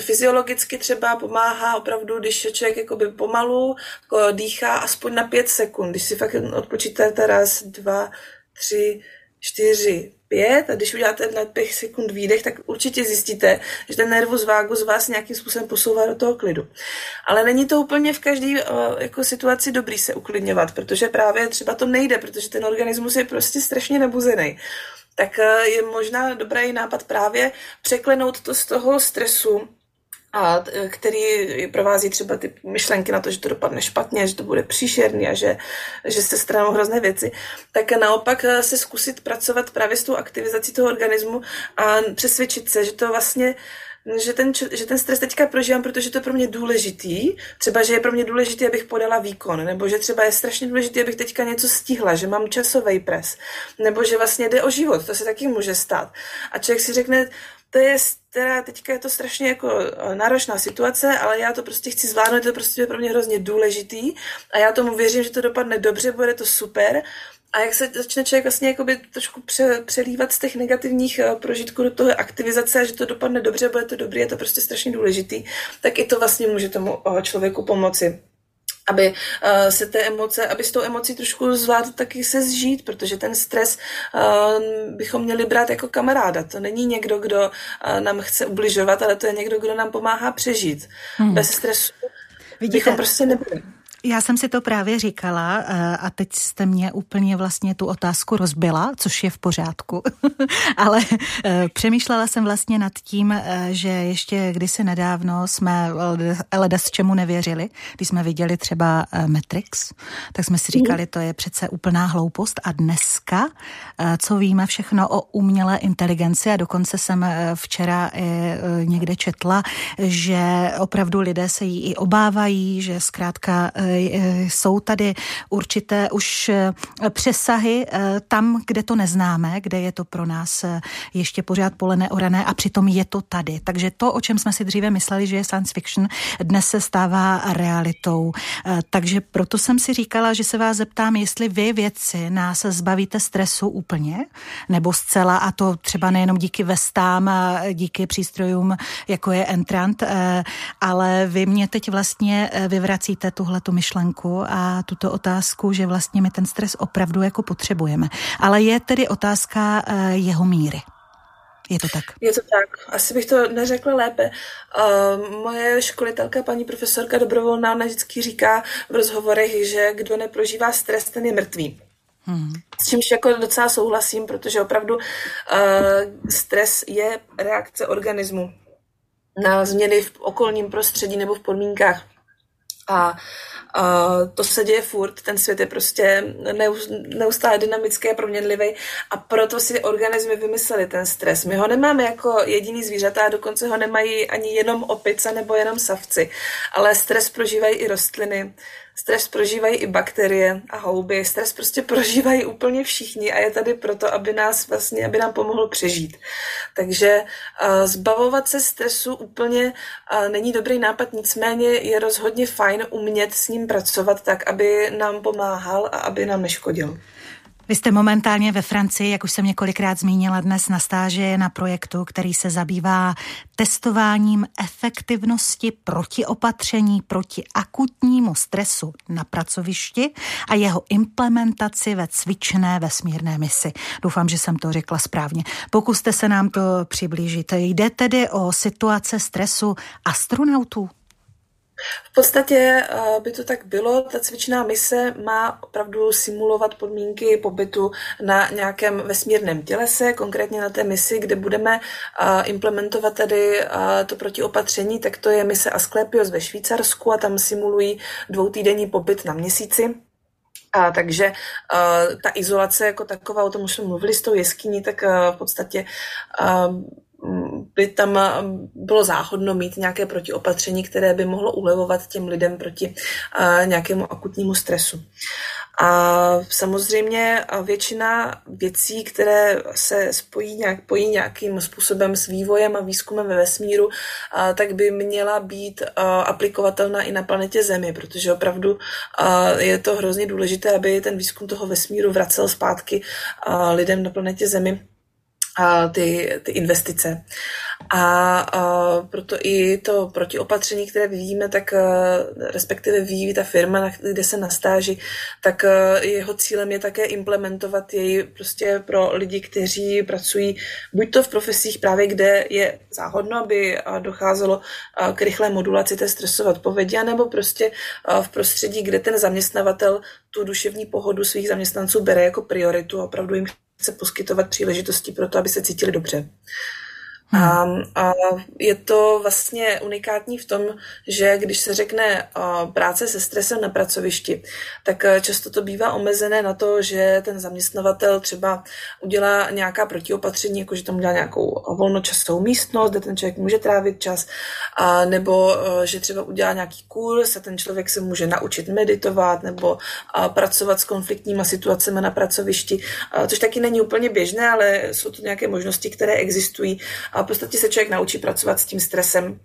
Fyziologicky třeba pomáhá opravdu, když člověk jakoby pomalu jako dýchá aspoň na pět sekund, když si fakt odpočítáte raz, dva, tři, čtyři, pět a když uděláte na pět sekund výdech, tak určitě zjistíte, že ten nervus vagus vás nějakým způsobem posouvá do toho klidu. Ale není to úplně v každé uh, jako situaci dobrý se uklidňovat, protože právě třeba to nejde, protože ten organismus je prostě strašně nebuzený tak uh, je možná dobrý nápad právě překlenout to z toho stresu a který provází třeba ty myšlenky na to, že to dopadne špatně, že to bude příšerný a že, že se stranou hrozné věci, tak naopak se zkusit pracovat právě s tou aktivizací toho organismu a přesvědčit se, že to vlastně že ten, že ten stres teďka prožívám, protože to je pro mě důležitý. Třeba, že je pro mě důležitý, abych podala výkon, nebo že třeba je strašně důležitý, abych teďka něco stihla, že mám časový pres, nebo že vlastně jde o život, to se taky může stát. A člověk si řekne, to je teda teďka je to strašně jako eh, náročná situace, ale já to prostě chci zvládnout, to prostě pro mě hrozně důležitý a já tomu věřím, že to dopadne dobře, bude to super. A jak se začne člověk vlastně jakoby trošku pře, přelívat z těch negativních eh, prožitků do toho aktivizace, že to dopadne dobře, bude to dobrý, je to prostě strašně důležitý, tak i to vlastně může tomu eh, člověku pomoci aby uh, se té emoce, aby s tou emocí trošku zvládl taky se zžít, protože ten stres uh, bychom měli brát jako kamaráda. To není někdo, kdo uh, nám chce ubližovat, ale to je někdo, kdo nám pomáhá přežít. Hmm. Bez stresu Vidíte, bychom prostě nebyli. Já jsem si to právě říkala eh, a teď jste mě úplně vlastně tu otázku rozbila, což je v pořádku. Ale eh, přemýšlela jsem vlastně nad tím, eh, že ještě kdysi nedávno jsme leda s čemu nevěřili. Když jsme viděli třeba Matrix, tak jsme si říkali, to je přece úplná hloupost. A dneska, co víme všechno o umělé inteligenci a dokonce jsem včera někde četla, že opravdu lidé se jí i obávají, že zkrátka jsou tady určité už eh, přesahy eh, tam, kde to neznáme, kde je to pro nás eh, ještě pořád pole neorané a přitom je to tady. Takže to, o čem jsme si dříve mysleli, že je science fiction, dnes se stává realitou. Takže proto jsem si říkala, že se vás zeptám, jestli vy věci nás zbavíte stresu úplně, nebo zcela, a to třeba nejenom díky vestám, a díky přístrojům, jako je Entrant, ale vy mě teď vlastně vyvracíte tuhle tu myšlenku a tuto otázku, že vlastně my ten stres opravdu jako potřebujeme. Ale je tedy otázka eh, jeho míry. Je to tak? Je to tak. Asi bych to neřekla lépe. Uh, moje školitelka, paní profesorka Dobrovolná, ona vždycky říká v rozhovorech, že kdo neprožívá stres, ten je mrtvý. Hmm. S čímž jako docela souhlasím, protože opravdu uh, stres je reakce organismu na změny v okolním prostředí nebo v podmínkách. A Uh, to se děje furt, ten svět je prostě neustále dynamický a proměnlivý a proto si organismy vymysleli ten stres. My ho nemáme jako jediný zvířata a dokonce ho nemají ani jenom opice nebo jenom savci, ale stres prožívají i rostliny, Stres prožívají i bakterie a houby. Stres prostě prožívají úplně všichni a je tady proto, aby nás vlastně, aby nám pomohl přežít. Takže uh, zbavovat se stresu úplně uh, není dobrý nápad, nicméně je rozhodně fajn umět s ním pracovat tak, aby nám pomáhal a aby nám neškodil. Vy jste momentálně ve Francii, jak už jsem několikrát zmínila dnes na stáži na projektu, který se zabývá testováním efektivnosti protiopatření proti akutnímu stresu na pracovišti a jeho implementaci ve cvičné vesmírné misi. Doufám, že jsem to řekla správně. Pokuste se nám to přiblížit. Jde tedy o situace stresu astronautů? V podstatě eh, by to tak bylo. Ta cvičná mise má opravdu simulovat podmínky pobytu na nějakém vesmírném tělese, konkrétně na té misi, kde budeme eh, implementovat tady eh, to protiopatření, tak to je mise Asklepios ve Švýcarsku a tam simulují dvoutýdenní pobyt na měsíci. A takže uh, ta izolace jako taková, o tom už jsme mluvili s tou jeskyní, tak uh, v podstatě uh, by tam bylo záhodno mít nějaké protiopatření, které by mohlo ulevovat těm lidem proti nějakému akutnímu stresu. A samozřejmě většina věcí, které se spojí nějak, pojí nějakým způsobem s vývojem a výzkumem ve vesmíru, tak by měla být aplikovatelná i na planetě Zemi, protože opravdu je to hrozně důležité, aby ten výzkum toho vesmíru vracel zpátky lidem na planetě Zemi ty, ty investice. A, a proto i to protiopatření, které vyvíjíme, tak respektive vyvíjí ta firma, kde se nastáží, tak jeho cílem je také implementovat jej prostě pro lidi, kteří pracují buď to v profesích právě, kde je záhodno, aby docházelo k rychlé modulaci té stresové odpovědi, nebo prostě v prostředí, kde ten zaměstnavatel tu duševní pohodu svých zaměstnanců bere jako prioritu opravdu jim chce poskytovat příležitosti pro to, aby se cítili dobře. Hmm. A, a je to vlastně unikátní v tom, že když se řekne práce se stresem na pracovišti, tak e, často to bývá omezené na to, že ten zaměstnavatel třeba udělá nějaká protiopatření, jako že tam udělá nějakou volnočasovou místnost, kde ten člověk může trávit čas, a nebo e, že třeba udělá nějaký kurz a ten člověk se může naučit meditovat nebo pracovat s konfliktníma situacemi na pracovišti, což taky není úplně běžné, ale jsou to nějaké možnosti, které existují a v podstatě se člověk naučí pracovat s tím stresem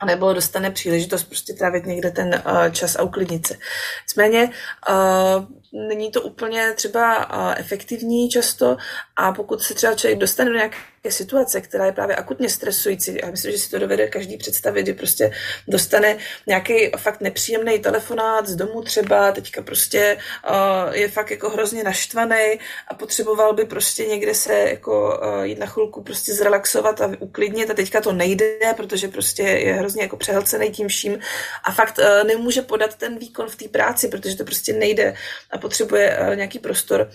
a nebo dostane příležitost prostě trávit někde ten uh, čas a uklidnit se. Nicméně uh, není to úplně třeba uh, efektivní často a pokud se třeba člověk dostane do nějaké situace, která je právě akutně stresující, já myslím, že si to dovede každý představit, kdy prostě dostane nějaký fakt nepříjemný telefonát z domu třeba, teďka prostě uh, je fakt jako hrozně naštvaný a potřeboval by prostě někde se jako uh, jít na chvilku prostě zrelaxovat a uklidnit a teďka to nejde, protože prostě je hrozně jako přehlcený tím vším a fakt uh, nemůže podat ten výkon v té práci, protože to prostě nejde a potřebuje uh, nějaký prostor.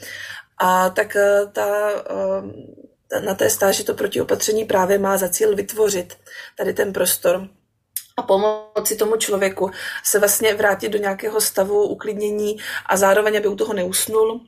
A tak uh, ta uh, na té stáži to protiopatření právě má za cíl vytvořit tady ten prostor a pomoci tomu člověku se vlastně vrátit do nějakého stavu uklidnění a zároveň, aby u toho neusnul,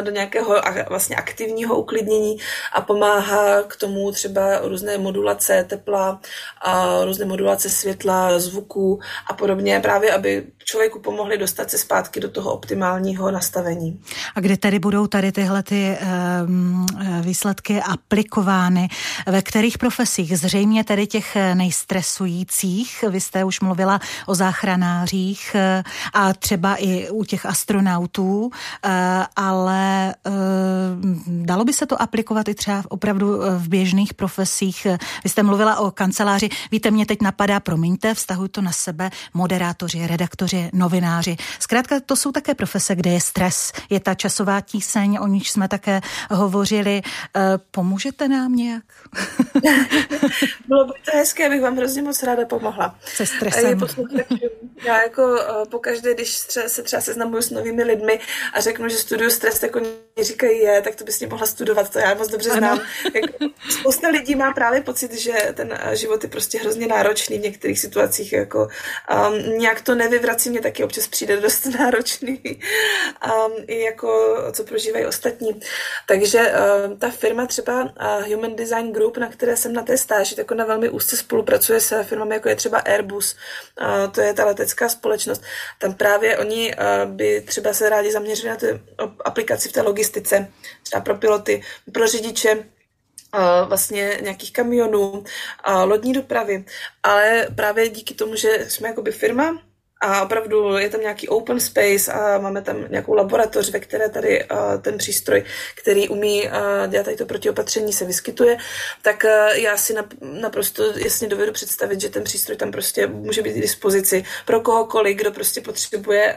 do nějakého vlastně aktivního uklidnění a pomáhá k tomu třeba různé modulace tepla, a různé modulace světla, zvuků a podobně, právě aby člověku pomohli dostat se zpátky do toho optimálního nastavení. A kde tady budou tady tyhle ty um, výsledky aplikovány? Ve kterých profesích? Zřejmě tady těch nejstresujících. Vy jste už mluvila o záchranářích eh, a třeba i u těch astronautů, eh, ale dalo by se to aplikovat i třeba opravdu v běžných profesích. Vy jste mluvila o kanceláři. Víte, mě teď napadá, promiňte, vztahuji to na sebe, moderátoři, redaktoři, novináři. Zkrátka to jsou také profese, kde je stres, je ta časová tíseň, o níž jsme také hovořili. Eh, pomůžete nám nějak? Bylo by to hezké, abych vám hrozně moc ráda pomohla. Se stresem. Já jako eh, pokaždé, když se třeba seznamuju s novými lidmi a řeknu, že studuju stres, tak oni říkají, je, tak to bys mě mohla studovat, to já moc dobře znám. Jako, spousta lidí má právě pocit, že ten eh, život je prostě hrozně náročný v některých situacích, jako um, nějak to nevyvrací mě taky občas přijde dost náročný, um, i jako co prožívají ostatní. Takže um, ta firma třeba uh, Human Design Group, na které jsem na té stáži, tak ona velmi úzce spolupracuje s firmami, jako je třeba Airbus, uh, to je ta letecká společnost. Tam právě oni uh, by třeba se rádi zaměřili na tu aplikaci v té logistice, třeba pro piloty, pro řidiče, vlastně nějakých kamionů, lodní dopravy, ale právě díky tomu, že jsme jakoby firma, a opravdu je tam nějaký open space a máme tam nějakou laboratoř, ve které tady uh, ten přístroj, který umí uh, dělat tady to protiopatření, se vyskytuje, tak uh, já si nap, naprosto jasně dovedu představit, že ten přístroj tam prostě může být k dispozici pro kohokoliv, kdo prostě potřebuje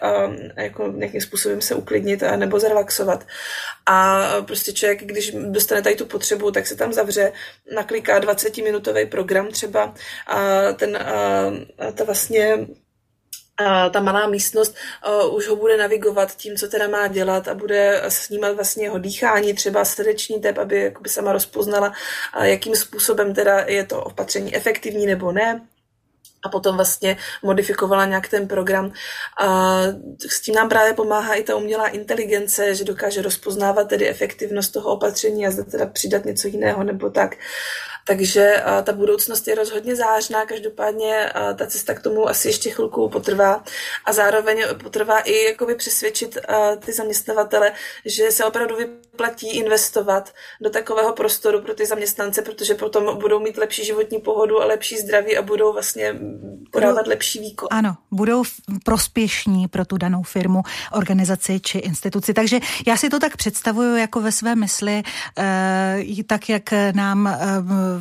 jako nějakým způsobem se uklidnit a nebo zrelaxovat. A prostě člověk, když dostane tady tu potřebu, tak se tam zavře, nakliká 20-minutový program třeba a ten, uh, ta vlastně ta malá místnost uh, už ho bude navigovat tím, co teda má dělat a bude snímat vlastně jeho dýchání, třeba srdeční tep, aby jakoby sama rozpoznala, uh, jakým způsobem teda je to opatření efektivní nebo ne a potom vlastně modifikovala nějak ten program. A s tím nám právě pomáhá i ta umělá inteligence, že dokáže rozpoznávat tedy efektivnost toho opatření a zda teda přidat něco jiného nebo tak. Takže ta budoucnost je rozhodně zářná, každopádně ta cesta k tomu asi ještě chvilku potrvá. A zároveň potrvá i jakoby přesvědčit ty zaměstnavatele, že se opravdu vyplatí investovat do takového prostoru pro ty zaměstnance, protože potom budou mít lepší životní pohodu a lepší zdraví a budou vlastně podávat budou, lepší výkon. Ano, budou prospěšní pro tu danou firmu, organizaci či instituci. Takže já si to tak představuju jako ve své mysli, eh, tak jak nám eh,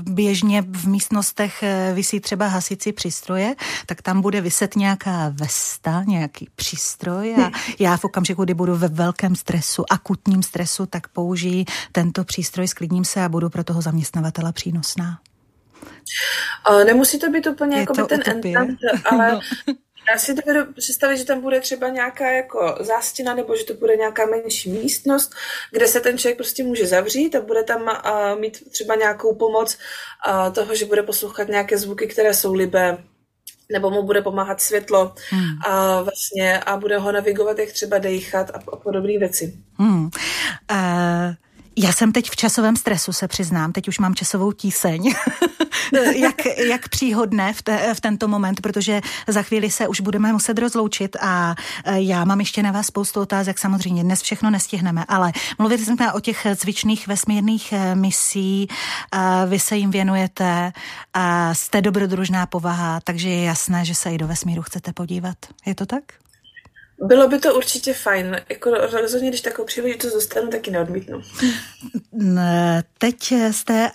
běžně v místnostech eh, vysí třeba hasicí přístroje, tak tam bude vyset nějaká vesta, nějaký přístroj a já v okamžiku, kdy budu ve velkém stresu, akutním stresu, tak použijí tento přístroj, sklidním se a budu pro toho zaměstnavatele přínosná. Nemusí to být úplně jako ten entant, ale no. Já si dovedu představit, že tam bude třeba nějaká jako zástěna, nebo že to bude nějaká menší místnost, kde se ten člověk prostě může zavřít a bude tam uh, mít třeba nějakou pomoc uh, toho, že bude poslouchat nějaké zvuky, které jsou libé, nebo mu bude pomáhat světlo hmm. a vlastně a bude ho navigovat, jak třeba dejchat a, a podobné věci. Hmm. Uh... Já jsem teď v časovém stresu, se přiznám, teď už mám časovou tíseň. jak, jak příhodné v, te, v tento moment, protože za chvíli se už budeme muset rozloučit a e, já mám ještě na vás spoustu otázek, samozřejmě dnes všechno nestihneme, ale mluvili jsme o těch cvičných vesmírných e, misí, vy se jim věnujete, jste dobrodružná povaha, takže je jasné, že se i do vesmíru chcete podívat. Je to tak? Bylo by to určitě fajn. Jako rozhodně, když takovou příležitost dostanu, taky neodmítnu. Teď jste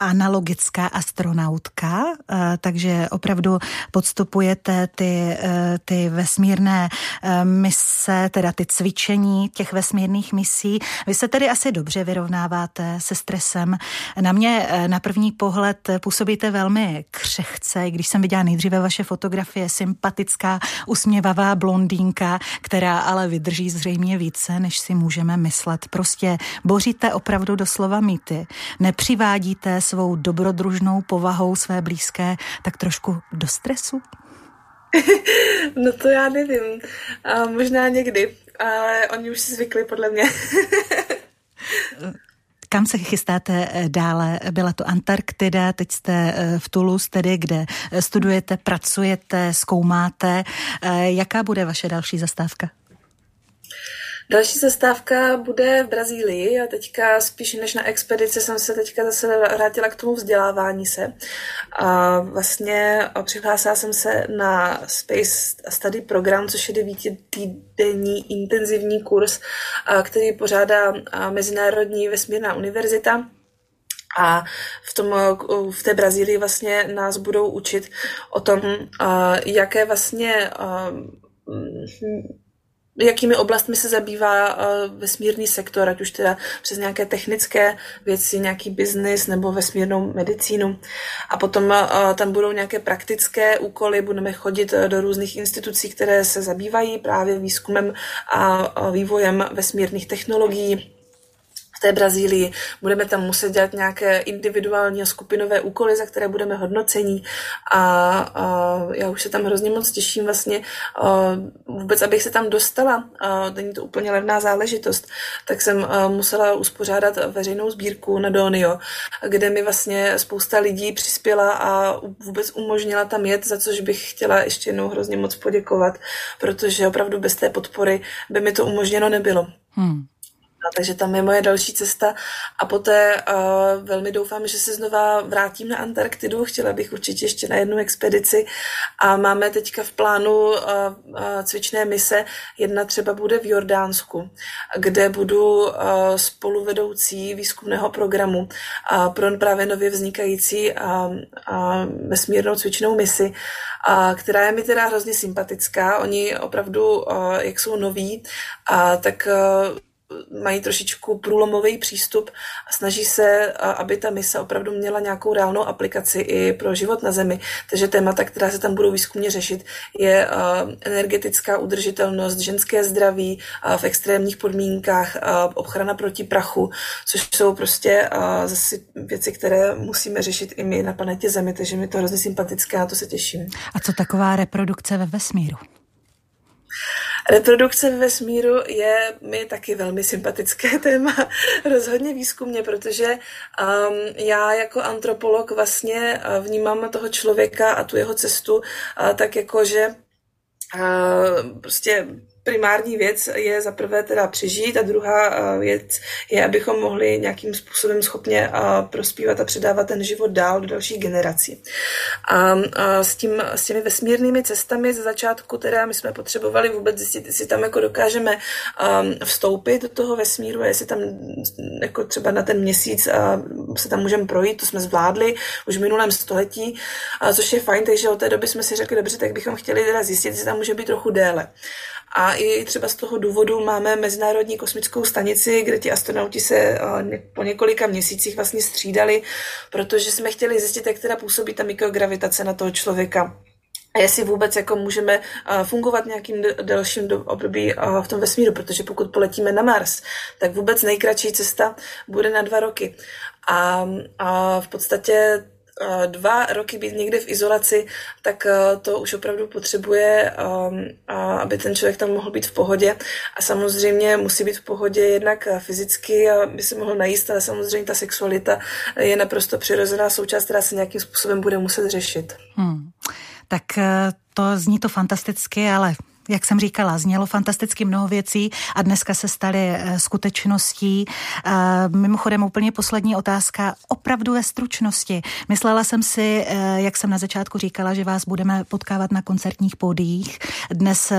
analogická astronautka, eh, takže opravdu podstupujete ty, eh, ty vesmírné eh, mise, teda ty cvičení těch vesmírných misí. Vy se tedy asi dobře vyrovnáváte se stresem. Na mě na první pohled působíte velmi křehce, když jsem viděla nejdříve vaše fotografie, sympatická, usměvavá blondýnka, která ale vydrží zřejmě více, než si můžeme myslet. Prostě boříte opravdu doslova mýty. Nepřivádíte svou dobrodružnou povahou své blízké tak trošku do stresu? no to já nevím. A možná někdy, ale oni už si zvykli podle mě. Kam se chystáte eh, dále? Byla to Antarktida, teď jste eh, v Toulouse, tedy, kde eh, studujete, pracujete, zkoumáte. Jaká bude vaše další zastávka? Další zastávka bude v Brazílii a teďka spíš než na expedici jsem se teďka zase vrátila k tomu vzdělávání se. A vlastně přihlásila jsem se na Space Study program, což je devítitýdenní intenzivní kurz, který pořádá Mezinárodní vesmírná univerzita. A v, tom, v té Brazílii vlastně nás budou učit o tom, jaké vlastně jakými oblastmi se zabývá uh, vesmírný sektor, ať už teda přes nějaké technické věci, nějaký biznis nebo vesmírnou medicínu. A potom uh, tam budou nějaké praktické úkoly, budeme chodit uh, do různých institucí, které se zabývají právě výzkumem a vývojem vesmírných technologií té Brazílii. Budeme tam muset dělat nějaké individuální a skupinové úkoly, za které budeme hodnocení a, a já už se tam hrozně moc těším vlastně a vůbec, abych se tam dostala, a není to úplně levná záležitost, tak jsem musela uspořádat veřejnou sbírku na Donio, kde mi vlastně spousta lidí přispěla a vůbec umožnila tam jet, za což bych chtěla ještě jednou hrozně moc poděkovat, protože opravdu bez té podpory by mi to umožněno nebylo. Hmm. Takže tam je moje další cesta a poté uh, velmi doufám, že se znova vrátím na Antarktidu. Chtěla bych určitě ještě na jednu expedici a máme teďka v plánu uh, uh, cvičné mise. Jedna třeba bude v Jordánsku, kde budu uh, spoluvedoucí výzkumného programu uh, pro právě nově vznikající uh, uh, vesmírnou cvičnou misi, uh, která je mi teda hrozně sympatická. Oni opravdu, uh, jak jsou noví, uh, tak uh, mají trošičku průlomový přístup a snaží se, aby ta mise opravdu měla nějakou reálnou aplikaci i pro život na Zemi. Takže témata, která se tam budou výzkumně řešit, je energetická udržitelnost, ženské zdraví v extrémních podmínkách, ochrana proti prachu, což jsou prostě zase věci, které musíme řešit i my na planetě Zemi, takže mi to hrozně sympatické a to se těším. A co taková reprodukce ve vesmíru? Reprodukce ve vesmíru je mi taky velmi sympatické téma, rozhodně výzkumně, protože um, já jako antropolog vlastně uh, vnímám toho člověka a tu jeho cestu uh, tak jako, že uh, prostě primární věc je za prvé teda přežít a druhá eh, věc je, abychom mohli nějakým způsobem schopně eh, prospívat a předávat ten život dál do dalších generací. A, s, tím, s těmi vesmírnými cestami ze začátku teda my jsme potřebovali vůbec zjistit, jestli tam jako dokážeme ehm, vstoupit do toho vesmíru a jestli tam jako třeba na ten měsíc se tam můžeme projít, to jsme zvládli už v minulém století, což je fajn, takže od té doby jsme si řekli, dobře, tak bychom chtěli teda zjistit, jestli tam může být trochu déle. A i třeba z toho důvodu máme Mezinárodní kosmickou stanici, kde ti astronauti se eh, po několika měsících vlastně střídali, protože jsme chtěli zjistit, jak teda působí ta mikrogravitace na toho člověka. A jestli vůbec jako můžeme eh, fungovat nějakým delším období eh, v tom vesmíru, protože pokud poletíme na Mars, tak vůbec nejkratší cesta bude na dva roky. A, a v podstatě dva roky být někde v izolaci, tak eh, to už opravdu potřebuje, ehm, aby ten člověk tam mohl být v pohodě. A samozřejmě musí být v pohodě jednak eh, fyzicky, aby se mohl najíst, ale samozřejmě ta sexualita je naprosto přirozená součást, která se nějakým způsobem bude muset řešit. Hmm. Tak eh, to zní to fantasticky, ale jak jsem říkala, znělo fantasticky mnoho věcí a dneska se staly eh, skutečností. Eh, mimochodem úplně poslední otázka, opravdu ve stručnosti. Myslela jsem si, eh, jak jsem na začátku říkala, že vás budeme potkávat na koncertních pódiích. Dnes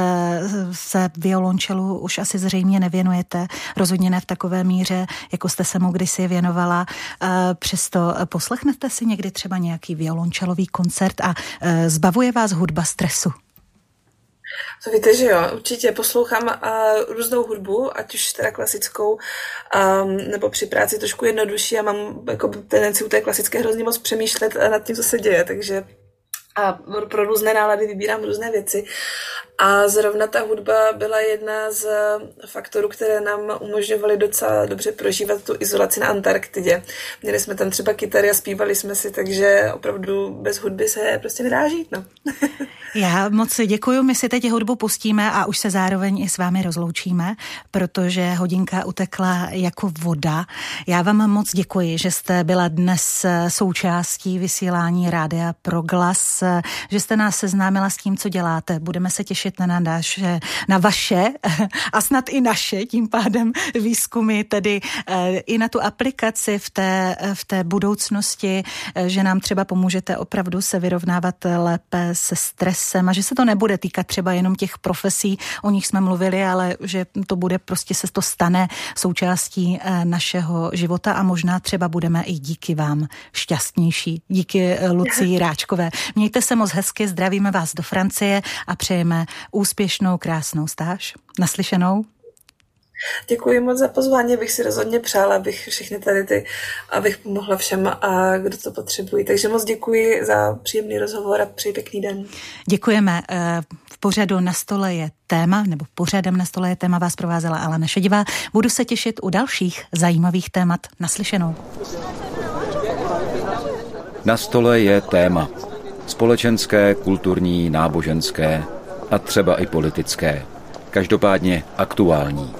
se violončelu už asi zřejmě nevěnujete, rozhodně ne v takové míře, jako jste se mu kdysi věnovala. Přesto poslechnete si někdy třeba nějaký violončelový koncert a zbavuje vás hudba stresu? To víte, že jo, určitě poslouchám uh, různou hudbu, ať už teda klasickou, um, nebo při práci trošku jednodušší a mám jako tendenci u té klasické hrozně moc přemýšlet nad tím, co se děje, takže a pro různé nálady vybírám různé věci. A zrovna ta hudba byla jedna z faktorů, které nám umožňovaly docela dobře prožívat tu izolaci na Antarktidě. Měli jsme tam třeba kytary a zpívali jsme si, takže opravdu bez hudby se prostě nedá žít. No. Já moc děkuji, my si teď hudbu pustíme a už se zároveň i s vámi rozloučíme, protože hodinka utekla jako voda. Já vám moc děkuji, že jste byla dnes součástí vysílání Rádia Proglas, že jste nás seznámila s tím, co děláte. Budeme se těšit na, naše, na vaše a snad i naše tím pádem výzkumy, tedy eh, i na tu aplikaci v té, v té budoucnosti, eh, že nám třeba pomůžete opravdu se vyrovnávat lépe se stresem a že se to nebude týkat třeba jenom těch profesí, o nich jsme mluvili, ale že to bude prostě se to stane součástí eh, našeho života a možná třeba budeme i díky vám šťastnější. Díky Lucii Ráčkové. Mějte se moc hezky, zdravíme vás do Francie a přejeme úspěšnou, krásnou stáž. Naslyšenou. Děkuji moc za pozvání, bych si rozhodně přála, abych všechny tady ty, abych pomohla všem, a kdo to potřebují. Takže moc děkuji za příjemný rozhovor a přeji pěkný den. Děkujeme. Eh, v pořadu na stole je téma, nebo pořadem na stole je téma vás provázela Alena Šedivá. Budu se těšit u dalších zajímavých témat. Naslyšenou. Na stole je téma. Společenské, kulturní, náboženské a třeba i politické. Každopádně aktuální.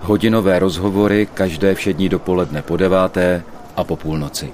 Hodinové rozhovory každé všední dopoledne po deváté a po půlnoci.